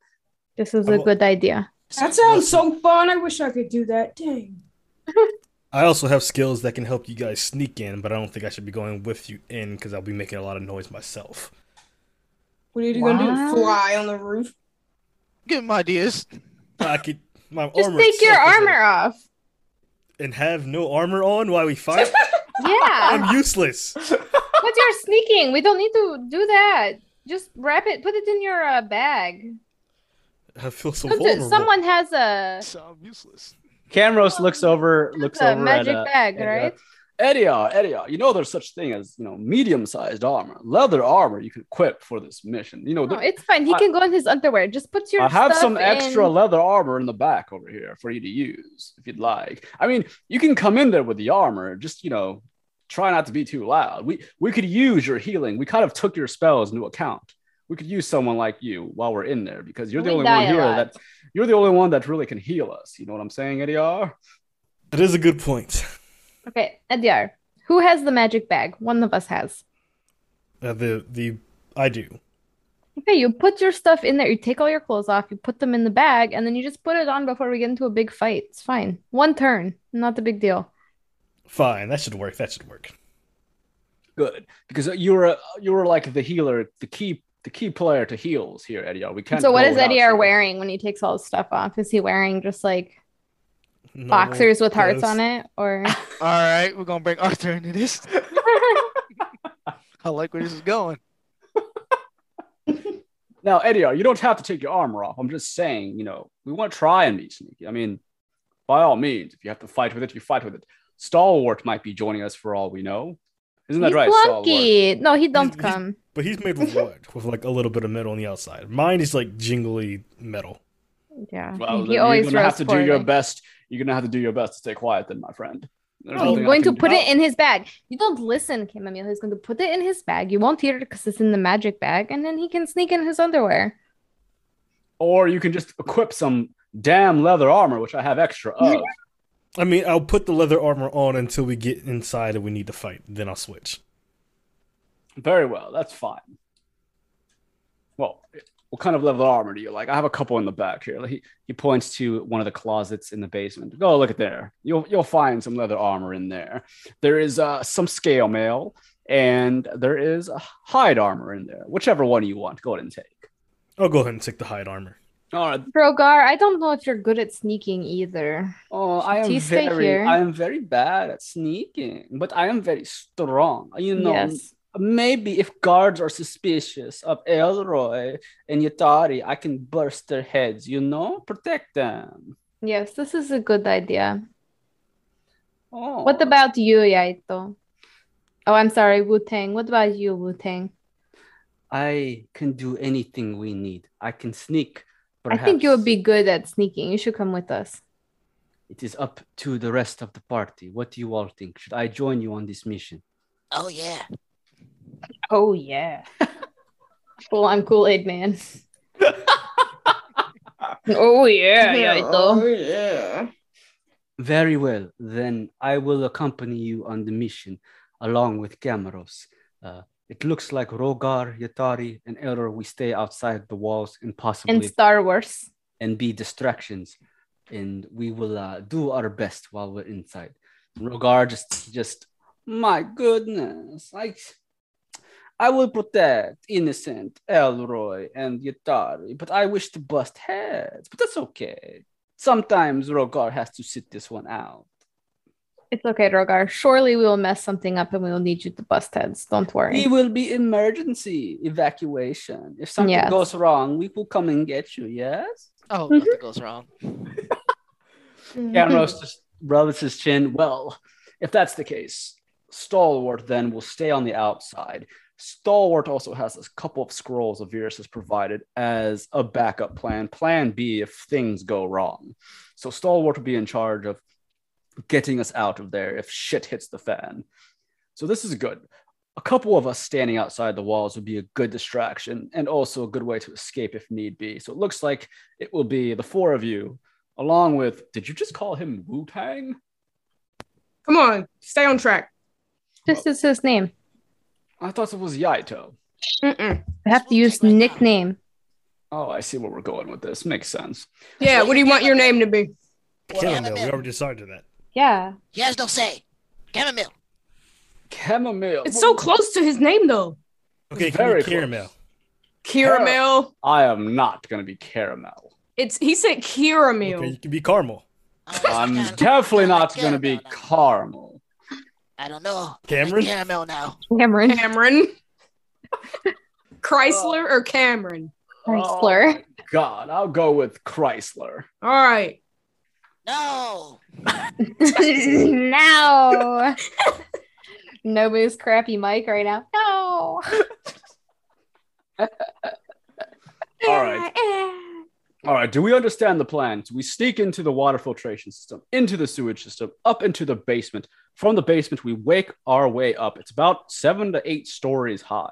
this is a good idea. That sounds so fun. I wish I could do that. Dang. [LAUGHS] I also have skills that can help you guys sneak in, but I don't think I should be going with you in because I'll be making a lot of noise myself. What are you gonna do? Fly on the roof? Give him ideas. I could my Just armor take your itself is a- armor off. and have no armor on while we fight. [LAUGHS] Yeah. I'm useless. but you're sneaking. We don't need to do that. Just wrap it, put it in your uh, bag. I feel so Don't vulnerable. Someone has a, So I'm useless. Camrose looks over, looks a over magic at uh, bag, at, uh, right? Ediar, Ediar, you know there's such thing as you know medium-sized armor, leather armor you can equip for this mission. You know, No, it's fine. He I- can go in his underwear. Just put your I have stuff some extra leather armor in the back over here for you to use if you'd like. I mean, you can come in there with the armor, just you know, try not to be too loud. We we could use your healing. We kind of took your spells into account. We could use someone like you while we're in there because you're the We only one here that you're the only one that really can heal us. You know what I'm saying, Eddie That is a good point. Okay, Ediar, who has the magic bag? One of us has. Uh, the the I do. Okay, you put your stuff in there. You take all your clothes off. You put them in the bag, and then you just put it on before we get into a big fight. It's fine. One turn, not a big deal. Fine, that should work. That should work. Good because you were you were like the healer, the key the key player to heels here, Ediar. We can't. so, what is Eddie is without Ediar you. wearing when he takes all his stuff off? Is he wearing just like Normal boxers with hearts clothes. on it, or? [LAUGHS] All right, we're gonna bring Arthur into this. [LAUGHS] I like where this is going. [LAUGHS] Now, Eddie, you don't have to take your armor off. I'm just saying, you know, we want to try and be sneaky. I mean, by all means, if you have to fight with it, you fight with it. Stalwart might be joining us for all we know. Isn't that He's right, Stalwart? flunky. No, he don't He's- he's- come. But he's made with wood, with like a little bit of metal on the outside. Mine is like jingly metal. Yeah, Well, he always you're gonna have throws to do your poorly. best. You're gonna have to do your best to stay quiet, then, my friend. There's He's going to can do. put it in his bag. You don't listen, Chamomile. He's going to put it in his bag. You won't hear it because it's in the magic bag, and then he can sneak in his underwear. Or you can just equip some damn leather armor, which I have extra of. I mean, I'll put the leather armor on until we get inside and we need to fight. Then I'll switch. Very well, that's fine. Well, what kind of leather armor do you like? I have a couple in the back here. He he points to one of the closets in the basement. Go look at there. You'll you'll find some leather armor in there. There is uh, some scale mail and there is a hide armor in there. Whichever one you want, go ahead and take. I'll go ahead and take the hide armor. All right. Rogar, I don't know if you're good at sneaking either. Oh, I am Please stay very here. I am very bad at sneaking, but I am very strong. You know, yes. Maybe if guards are suspicious of Elroy and Yatari, I can burst their heads, you know, protect them. Yes, this is a good idea. Oh, What about you, Yaito? Oh, I'm sorry, Wu Tang. What about you, Wu Tang? I can do anything we need. I can sneak. I think you would be good at sneaking. You should come with us. It is up to the rest of the party. What do you all think? Should I join you on this mission? Oh yeah. Oh, yeah. Full on Kool Aid Man. [LAUGHS] oh, yeah, [LAUGHS] Yaito. Oh, yeah. Very well. Then I will accompany you on the mission along with Camrose. Uh, It looks like Rogar, Yatari, and Elroy, we stay outside the walls and In possibly Star Wars. and be distractions. And we will uh, do our best while we're inside. Rogar just, just, my goodness, I, I will protect innocent Elroy and Yatari, but I wish to bust heads. But that's okay. Sometimes Rogar has to sit this one out. It's okay, Rogar. Surely we will mess something up and we will need you to bust heads. Don't worry. We will be emergency evacuation. If something Yes. goes wrong, we will come and get you. Yes. Oh, nothing goes wrong. Camrose just rubs his chin. Well, if that's the case, Stalwart then will stay on the outside. Stalwart also has a couple of scrolls Avirus has provided as a backup plan, plan B if things go wrong. So Stalwart will be in charge of getting us out of there if shit hits the fan. So this is good. A couple of us standing outside the walls would be a good distraction and also a good way to escape if need be. So it looks like it will be the four of you along with did you just call him Wu Tang? Come on, stay on track. This is his name. I thought it was Yaito. Mm-mm. I have to use nickname. Oh, I see where we're going with this. Makes sense. Yeah, what do you want your name to be? Chamomile. We already decided that. Yeah. He has no say. Chamomile. Chamomile. It's so close to his name though. Okay, It's can very be caramel. Caramel. I am not going to be caramel. It's he said caramel. Okay, you can be caramel. Oh, I'm definitely not going to be caramel. I don't know. Cameron? Caramel now. Cameron Cameron. [LAUGHS] Chrysler or Cameron? Chrysler. Oh, God, I'll go with Chrysler. All right. No. [LAUGHS] no. [LAUGHS] Nobu's crappy mic right now. No. All right. All right, do we understand the plan? So we sneak into the water filtration system, into the sewage system, up into the basement. From the basement, we wake our way up. It's about seven to eight stories high.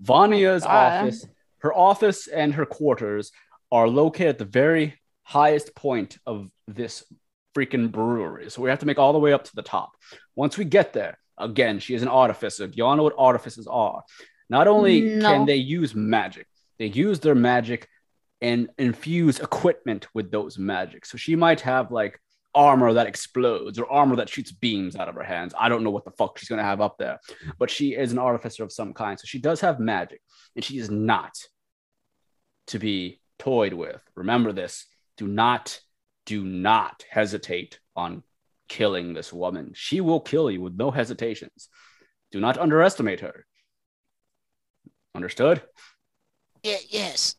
Vanya's God. office, her office and her quarters are located at the very highest point of this freaking brewery. So we have to make all the way up to the top. Once we get there, again, she is an artificer. Do y'all know what artificers are? Not only No. can they use magic, they use their magic and infuse equipment with those magic. So she might have like armor that explodes or armor that shoots beams out of her hands. I don't know what the fuck she's gonna have up there, but she is an artificer of some kind. So she does have magic, and she is not to be toyed with. Remember this. Do not, do not hesitate on killing this woman. She will kill you with no hesitations. Do not underestimate her. Understood? Yeah, yes.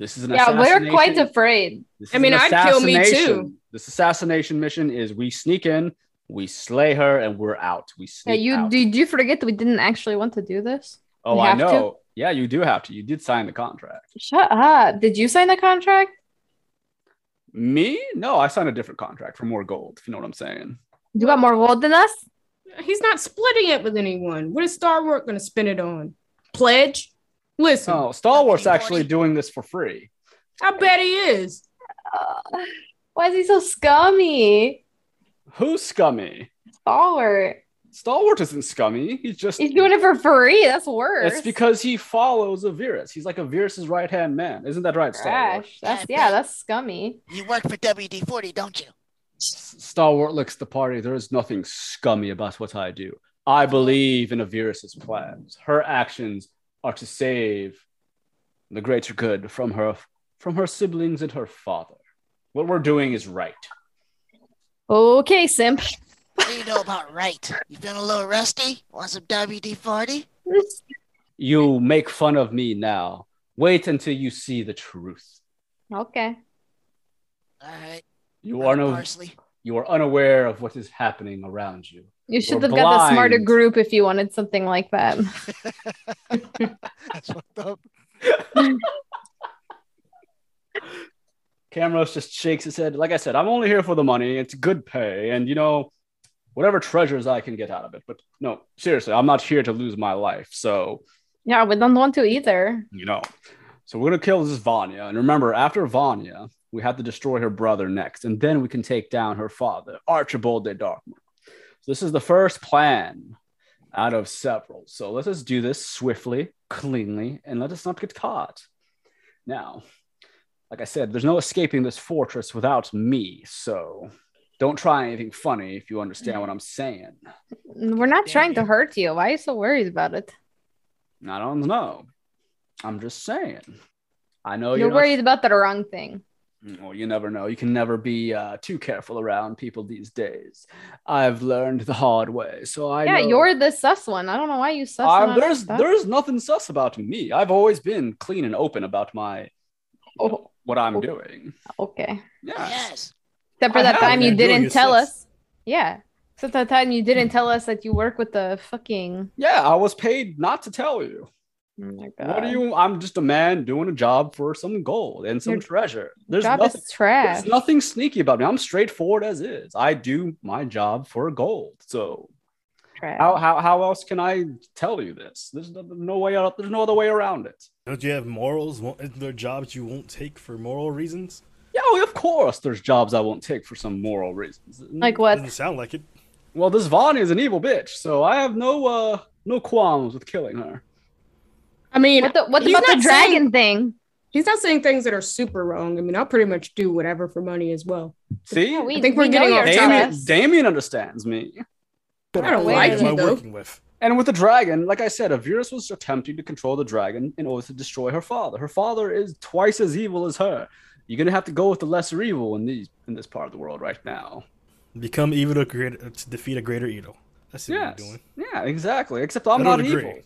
This is an Yeah, we're quite afraid. this I mean, I'd kill me too. This assassination mission is we sneak in, we slay her, and we're out. We Yeah, you out. did you forget that we didn't actually want to do this? oh, I have to? know. Yeah, you do have to. You did sign the contract. Shut up. Did you sign the contract? Me? No, I signed a different contract for more gold. If you know what I'm saying. You got more gold than us? He's not splitting it with anyone. What is Star Wars going to spend it on? Pledge? Listen, Oh, Star Wars actually doing this for free. I bet he is. Uh, why is he so scummy? Who's scummy? Stalwart. Stalwart isn't scummy. He's just He's doing it for free. That's worse. It's because he follows Avirus. He's like Avirus's right hand man. Isn't that right, Stalwart? That's Yeah, yeah, that's scummy. You work for WD 40, don't you? S- Stalwart looks the party. There is nothing scummy about what I do. I believe in Avirus's plans. Her actions are to save the greater good from her from her siblings and her father. What we're doing is right. Okay, simp. What do you know about right? You feeling a little rusty? Want some WD 40? You make fun of me now. Wait until you see the truth. okay. All right. You are no parsley. you are unaware of what is happening around you. You should You're have got the smarter group if you wanted something like that. [LAUGHS] That's fucked up. [LAUGHS] Camrose just shakes his head. Like I said, I'm only here for the money. It's good pay, and you know, whatever treasures I can get out of it. But no, seriously, I'm not here to lose my life. So yeah, we don't want to either. you know, so we're gonna kill this Vanya, and remember, after Vanya, we have to destroy her brother next, and then we can take down her father, Archibald de Darkmoor. So this is the first plan. out of several. So let us do this swiftly, cleanly, and let us not get caught. Now, like I said, there's no escaping this fortress without me. So don't try anything funny if you understand what I'm saying. We're not Damn trying to hurt you. Why are you so worried about it? I don't know. I'm just saying. I know You're you're, not- worried about the wrong thing. Well, you never know. You can never be uh, too careful around people these days. I've learned the hard way, so I yeah, know. you're the sus one. I don't know why you sus. I'm- on our there's stuff. there's nothing sus about me. I've always been clean and open about my Oh, what I'm Oh. doing. okay. Yeah. Yes. Except for that have time you didn't tell since. us. Yeah. Except that time you didn't tell us that you work with the fucking. Yeah, I was paid not to tell you. Oh my god. What do you? I'm just a man doing a job for some gold and some Your treasure. There's job nothing. is trash. There's nothing sneaky about me. I'm straightforward as is. I do my job for gold. So trash. how how how else can I tell you this? There's no, no way out. There's no other way around it. Don't you have morals? Won't- there jobs you won't take for moral reasons? Yeah, well, of course. There's jobs I won't take for some moral reasons. Like what? Doesn't sound like it. Well, this Vani is an evil bitch, so I have no uh no qualms with killing her. I mean, What, the, what about the dragon saying- thing? he's not saying things that are super wrong. I mean, I'll pretty much do whatever for money as well. See, Yeah, we, I think we're we getting know off you're. Damien. Damien understands me. I don't Wait, like wait, Who am you I though. working with? And with the dragon, like I said, Avirus was attempting to control the dragon in order to destroy her father. Her father is twice as evil as her. You're gonna have to go with the lesser evil in these in this part of the world right now. Become evil to, create, to defeat a greater evil. That's see Yes. what you're doing. Yeah, exactly. Except I'm not don't agree, evil.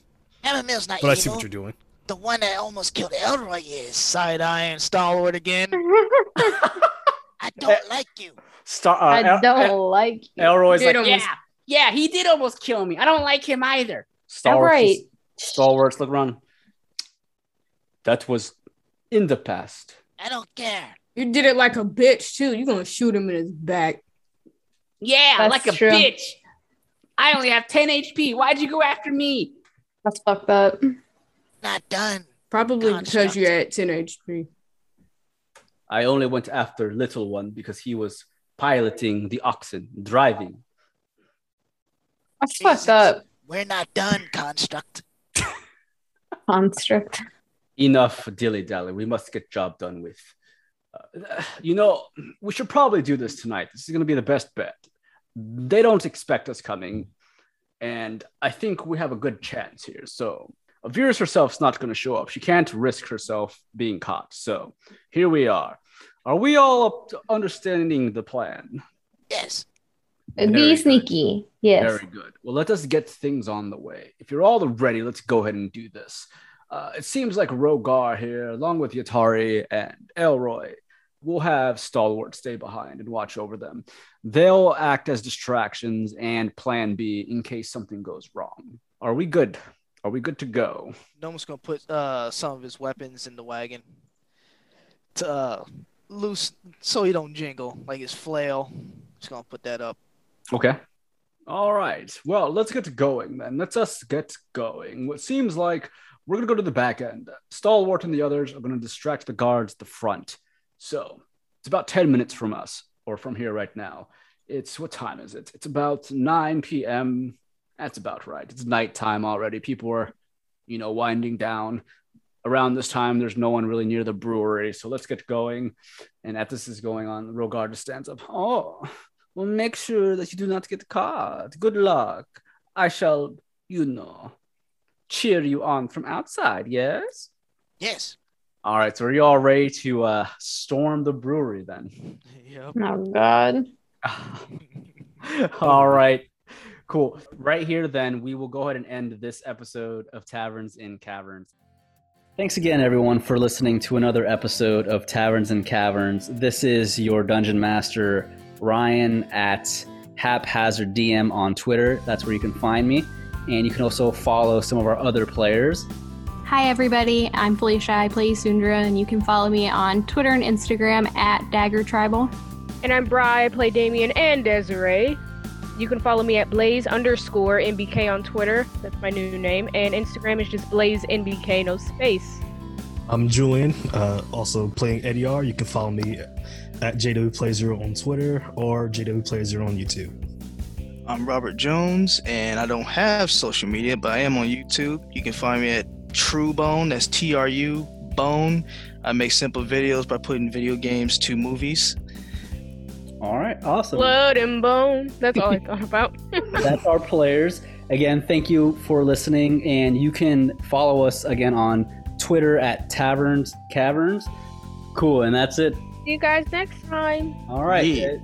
Hammermill's not but I see what you're doing. The one that almost killed Elroy is. Side eyeing Stalwart again. [LAUGHS] I don't like you. Star, uh, I El- don't El- like you. Elroy's Did like, him. Yeah, yeah, he did almost kill me. I don't like him either. Stalwarts, Right. Stalwarts, look around. That was in the past. I don't care. You did it like a bitch too. You're gonna shoot him in his back. Yeah, That's like a true. bitch. I only have 10 HP. Why'd you go after me? That's fucked up. Not done. Probably because Construct. you're at 10 HP. I only went after little one because he was piloting the oxen, driving. That's Jesus. fucked up. We're not done, Construct. Construct. enough dilly dally. We must get job done with. Uh, you know, we should probably do this tonight. This is going to be the best bet. They don't expect us coming, and I think we have a good chance here. So, Avirus herself's not going to show up. She can't risk herself being caught. So, here we are. Are we all up to understanding the plan? Yes. Very Be good. sneaky. Yes. Very good. Well, let us get things on the way. If you're all ready, let's go ahead and do this. Uh, it seems like Rogar here, along with Yatari and Elroy, will have Stalwart stay behind and watch over them. They'll act as distractions and plan B in case something goes wrong. Are we good? Are we good to go? Gnome's gonna put uh, some of his weapons in the wagon to uh, loose so he don't jingle, like his flail. Just gonna put that up. Okay. All right. Well, let's get going then. Let's us get going. What seems like we're gonna go to the back end. Stalwart and the others are gonna distract the guards at the front. So it's about 10 minutes from us, or from here right now. It's what time is it? It's about 9 p.m. That's about right. It's nighttime already. People are, you know, winding down. Around this time, there's no one really near the brewery. So let's get going. And as this is going on, Rogar just stands up. Oh, well, make sure that you do not get caught. Good luck. I shall, you know, cheer you on from outside, yes? Yes. All right, so are you all ready to uh, storm the brewery then? Yep. Oh God. [LAUGHS] all right, cool. Right here, then, we will go ahead and end this episode of Taverns in Caverns. Thanks again, everyone, for listening to another episode of Taverns and Caverns. This is your dungeon master, Ryan, at Haphazard DM on Twitter. That's where you can find me. And you can also follow some of our other players. Hi, everybody. I'm Felicia. I play Sundra, and you can follow me on Twitter and Instagram at Dagger Tribal. And I'm Bri. I play Damien and Desiree. You can follow me at Blaze underscore NBK on Twitter. That's my new name. And Instagram is just Blaze NBK, no space. I'm Julian, uh, also playing Ediar. You can follow me at JW Play Zero on Twitter or JW Play Zero on YouTube. I'm Robert Jones, and I don't have social media, but I am on YouTube. You can find me at True Bone. That's T R U Bone. I make simple videos by putting video games to movies. All right, awesome. Blood and bone. That's all I [LAUGHS] thought about. That's our players. Again, thank you for listening, and you can follow us again on Twitter at Taverns Caverns. Cool, and that's it. See you guys next time. All right. Yeah.